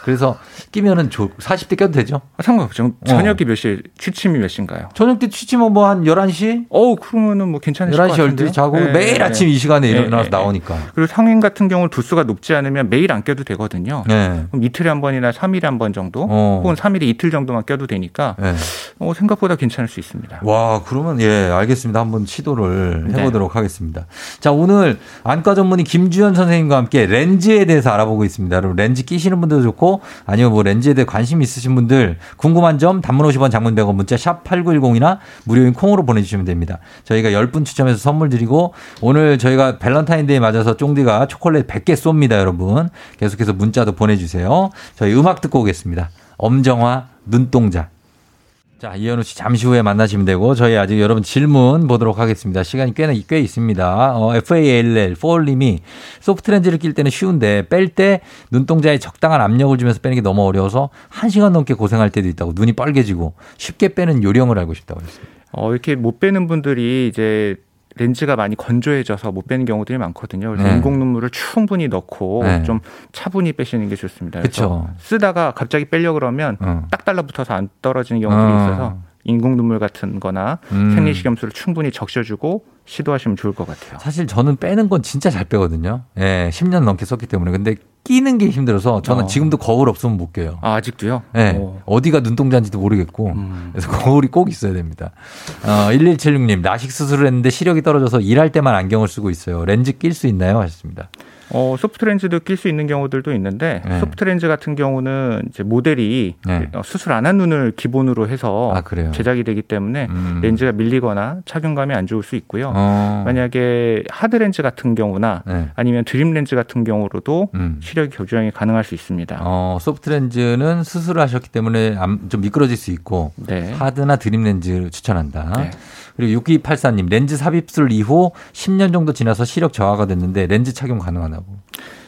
그래서 끼면은 조, 40대 껴도 되죠? 아, 상관없죠. 저녁이 몇 시, 취침이 몇 시인가요? 저녁 때 취침은 뭐 한 11시? 어우, 그러면은 뭐 괜찮으실 것 11시, 같은데요? 12시 자고 네, 매일 네. 아침 이 시간에 네, 일어나서 네, 나오니까. 그리고 성인 같은 경우는 도수가 높지 않으면 매일 안 껴도 되거든요. 네. 그럼 이틀에 한 번이나 3일에 한 번 정도 어. 혹은 3일에 이틀 정도만 껴도 되니까 네. 어, 생각보다 괜찮을 수 있습니다. 와, 그러면 예, 알겠습니다. 한번 시도를 네. 해보도록 하겠습니다. 자, 오늘 안과 전문의 김주현 선생님과 함께 렌즈에 대해서 알아보고 있습니다. 여러분, 렌즈 끼시는 분들도 좋고, 아니면 뭐 렌즈에 대해 관심 있으신 분들, 궁금한 점, 단문 50원, 장문 100원, 문자 sharp 8910이나 무료인 콩으로 보내주시면 됩니다. 저희가 10분 추첨해서 선물 드리고, 오늘 저희가 밸런타인데이 맞아서 쫑디가 초콜릿 100개 쏩니다, 여러분. 계속해서 문자도 보내주세요. 저희 음악 듣고 오겠습니다. 엄정화, 눈동자. 자, 이현우 씨 잠시 후에 만나시면 되고 저희 아직 여러분 질문 보도록 하겠습니다. 시간이 꽤나 꽤 있습니다. 어, FALL 포올님이 소프트 렌즈를 낄 때는 쉬운데 뺄 때 눈동자에 적당한 압력을 주면서 빼는 게 너무 어려워서 1시간 넘게 고생할 때도 있다고 눈이 빨개지고 쉽게 빼는 요령을 알고 싶다고 했습니다. 어, 이렇게 못 빼는 분들이 이제 렌즈가 많이 건조해져서 못 빼는 경우들이 많거든요. 그래서 네. 인공 눈물을 충분히 넣고 네. 좀 차분히 빼시는 게 좋습니다. 그래서 쓰다가 갑자기 빼려 그러면 어. 딱 달라붙어서 안 떨어지는 경우들이 어. 있어서 인공 눈물 같은 거나 음. 생리식염수를 충분히 적셔주고 시도하시면 좋을 것 같아요. 사실 저는 빼는 건 진짜 잘 빼거든요. 예, 10년 넘게 썼기 때문에. 근데 끼는 게 힘들어서 저는 어. 지금도 거울 없으면 못 껴요. 아, 아직도요? 네. 오. 어디가 눈동자인지도 모르겠고. 음. 그래서 거울이 꼭 있어야 됩니다. 어, 1176님, 라식 수술을 했는데 시력이 떨어져서 일할 때만 안경을 쓰고 있어요. 렌즈 낄 수 있나요? 하셨습니다. 어, 소프트 렌즈도 낄 수 있는 경우들도 있는데 네. 소프트 렌즈 같은 경우는 이제 모델이 네. 어, 수술 안 한 눈을 기본으로 해서 아? 제작이 되기 때문에 음. 렌즈가 밀리거나 착용감이 안 좋을 수 있고요. 어. 만약에 하드 렌즈 같은 경우나 네. 아니면 dream 렌즈 같은 경우로도 음. 시력 교정이 가능할 수 있습니다. 어, 소프트 렌즈는 수술을 하셨기 때문에 암- 좀 미끄러질 수 있고 네. 하드나 dream 렌즈를 추천한다. 네. 그리고 6284님 렌즈 삽입술 이후 10년 정도 지나서 시력 저하가 됐는데 렌즈 착용 가능하 다고.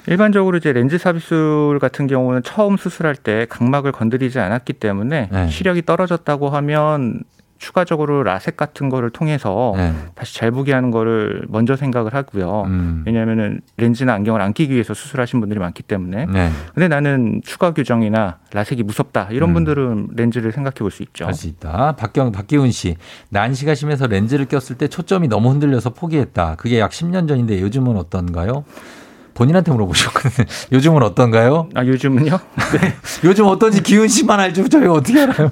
일반적으로 이제 렌즈 삽입술 같은 경우는 처음 수술할 때 각막을 건드리지 않았기 때문에 네. 시력이 떨어졌다고 하면 추가적으로 라섹 같은 거를 통해서 네. 다시 잘 보게 하는 거를 먼저 생각을 하고요. 음. 왜냐하면은 렌즈나 안경을 안 끼기 위해서 수술하신 분들이 많기 때문에. 네. 근데 나는 추가 교정이나 라섹이 무섭다 이런 음. 분들은 렌즈를 생각해 볼 수 있죠. 할 수 있다. 박경, 박기훈 씨. 난시가 심해서 렌즈를 꼈을 때 초점이 너무 흔들려서 포기했다. 그게 약 10년 전인데 요즘은 어떤가요? 본인한테 물어보셨거든요. 요즘은 어떤가요? 아 요즘은요? 요즘 어떤지 기훈 씨만 알죠. 저희 어떻게 알아요?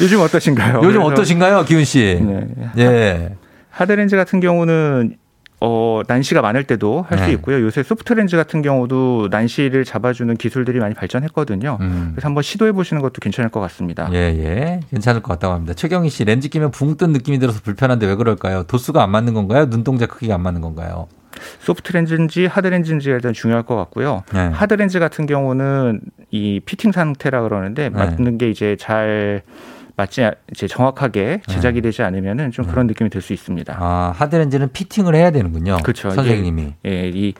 요즘 어떠신가요? 요즘 어떠신가요, 기훈 씨? 네. 예. 하드 렌즈 같은 경우는 어, 난시가 많을 때도 할수 네. 있고요. 요새 소프트 렌즈 같은 경우도 난시를 잡아주는 기술들이 많이 발전했거든요. 음. 그래서 한번 시도해 보시는 것도 괜찮을 것 같습니다. 예, 예. 괜찮을 것 같다고 합니다. 최경희 씨, 렌즈 끼면 붕 뜬 느낌이 들어서 불편한데 왜 그럴까요? 도수가 안 맞는 건가요? 눈동자 크기가 안 맞는 건가요? 소프트 렌즈인지 하드 렌즈인지가 일단 중요할 것 같고요. 네. 하드 렌즈 같은 경우는 이 피팅 상태라 그러는데 네. 맞는 게 이제 잘 맞지 않- 이제 정확하게 제작이 되지 않으면은 좀 그런 느낌이 들 수 있습니다. 네. 아, 하드 렌즈는 fitting을 해야 되는군요. 그렇죠. 선생님이. 예, 이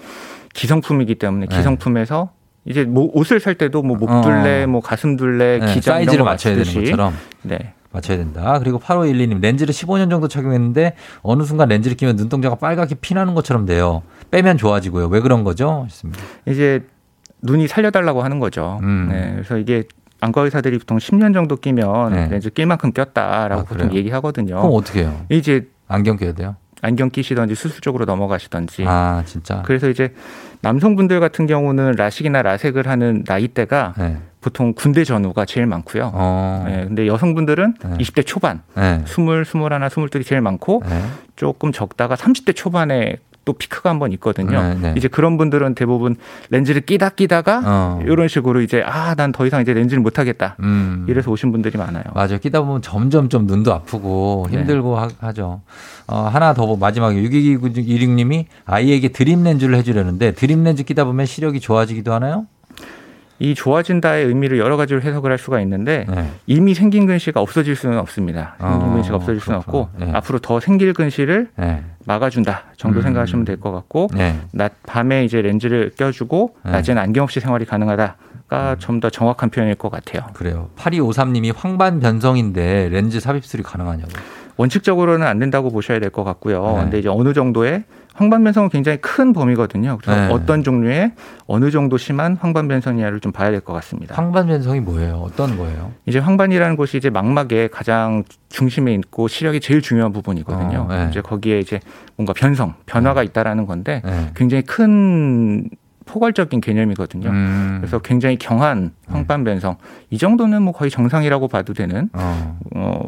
기성품이기 때문에 네. 기성품에서 이제 뭐 옷을 살 때도 뭐 목둘레, 어. 뭐 가슴둘레, 네, 기장 사이즈를 이런 거 맞춰야 되는 것처럼. 네. 맞춰야 된다. 그리고 8512님 렌즈를 15년 정도 착용했는데 어느 순간 렌즈를 끼면 눈동자가 빨갛게 피나는 것처럼 돼요. 빼면 좋아지고요. 왜 그런 거죠? 하셨습니다. 이제 눈이 살려달라고 하는 거죠. 음. 네, 그래서 이게 안과 의사들이 보통 10년 정도 끼면 네. 렌즈 낄 만큼 꼈다라고 아, 보통? 얘기하거든요. 그럼 어떻게 해요? 이제 안경 껴야 돼요? 안경 끼시던지 수술 쪽으로 넘어가시던지. 아, 진짜. 그래서 이제 남성분들 같은 경우는 라식이나 라섹을 하는 나이대가 네. 보통 군대 전후가 제일 많고요. 어. 네, 근데 여성분들은 네. 20대 초반, 네. 20, 21, 22이 제일 많고 네. 조금 적다가 30대 초반에 또 피크가 한번 있거든요. 네, 네. 이제 그런 분들은 대부분 렌즈를 끼다 끼다가 어. 이런 식으로 이제 아 난 더 이상 이제 렌즈를 못 하겠다. 음. 이래서 오신 분들이 많아요. 맞아요. 끼다 보면 점점 좀 눈도 아프고 네. 힘들고 하, 죠 어, 하나 더 마지막에 6226님이 아이에게 드림 렌즈를 해주려는데 드림 렌즈 끼다 보면 시력이 좋아지기도 하나요? 이 좋아진다의 의미를 여러 가지로 해석을 할 수가 있는데 네. 이미 생긴 근시가 없어질 수는 없습니다. 생긴 어, 근시가 없어질 수는 없고 네. 앞으로 더 생길 근시를 네. 막아준다 정도 음. 생각하시면 될 것 같고 네. 낮 밤에 이제 렌즈를 껴주고 네. 낮에는 안경 없이 생활이 가능하다가 좀더 정확한 표현일 것 같아요. 그래요. 8253님이 황반 변성인데 렌즈 삽입술이 가능하냐고. 원칙적으로는 안 된다고 보셔야 될 것 같고요. 네. 근데 이제 어느 정도의 황반변성은 굉장히 큰 범위거든요. 그래서 네. 어떤 종류의 어느 정도 심한 황반변성이냐를 좀 봐야 될 것 같습니다. 황반 변성이 뭐예요? 어떤 거예요? 이제 황반이라는 곳이 이제 망막의 가장 중심에 있고 시력이 제일 중요한 부분이거든요. 어, 네. 이제 거기에 이제 뭔가 변성, 변화가 있다라는 건데 네. 굉장히 큰 포괄적인 개념이거든요. 음. 그래서 굉장히 경한 황반 변성 이 정도는 뭐 거의 정상이라고 봐도 되는 어. 어,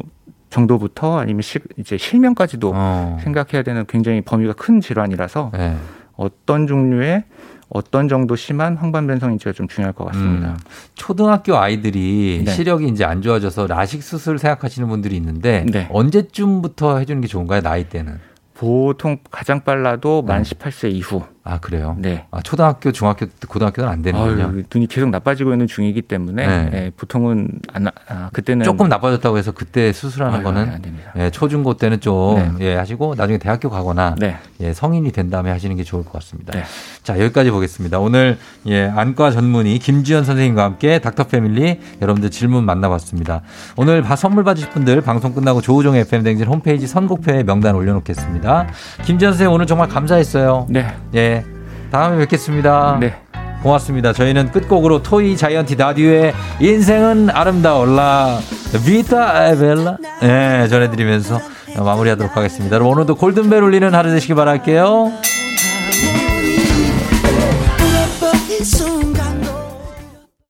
정도부터 아니면 시, 이제 실명까지도 어. 생각해야 되는 굉장히 범위가 큰 질환이라서 네. 어떤 종류의 어떤 정도 심한 황반 변성인지가 좀 중요할 것 같습니다. 음. 초등학교 아이들이 네. 시력이 이제 안 좋아져서 라식 수술 생각하시는 분들이 있는데 네. 언제쯤부터 해주는 게 좋은가요? 나이 때는? 보통 가장 빨라도 만 18세 이후. 아 그래요? 네. 아, 초등학교, 중학교, 고등학교는 안 되는군요. 아유, 눈이 계속 나빠지고 있는 중이기 때문에 네. 예, 보통은 안, 나- 아, 그때는 조금 나빠졌다고 해서 그때 수술하는 아유, 거는 안 됩니다. 예, 초중고 때는 좀 네. 예, 하시고 나중에 대학교 가거나 네. 예, 성인이 된 다음에 하시는 게 좋을 것 같습니다. 네. 자 여기까지 보겠습니다. 오늘 예, 안과 전문의 김지현 선생님과 함께 닥터 패밀리 여러분들 질문 만나봤습니다. 오늘 바- 선물 받으실 분들 방송 끝나고 조우종 FM 댕진 홈페이지 선곡표에 명단 올려놓겠습니다. 김지현 선생님 오늘 정말 감사했어요. 네. 예, 다음에 뵙겠습니다. 네. 고맙습니다. 저희는 끝곡으로 토이 자이언티 다듀의 인생은 아름다울라 비타 에벨라 예, 전해드리면서 마무리하도록 하겠습니다. 여러분 오늘도 골든벨 울리는 하루 되시기 바랄게요.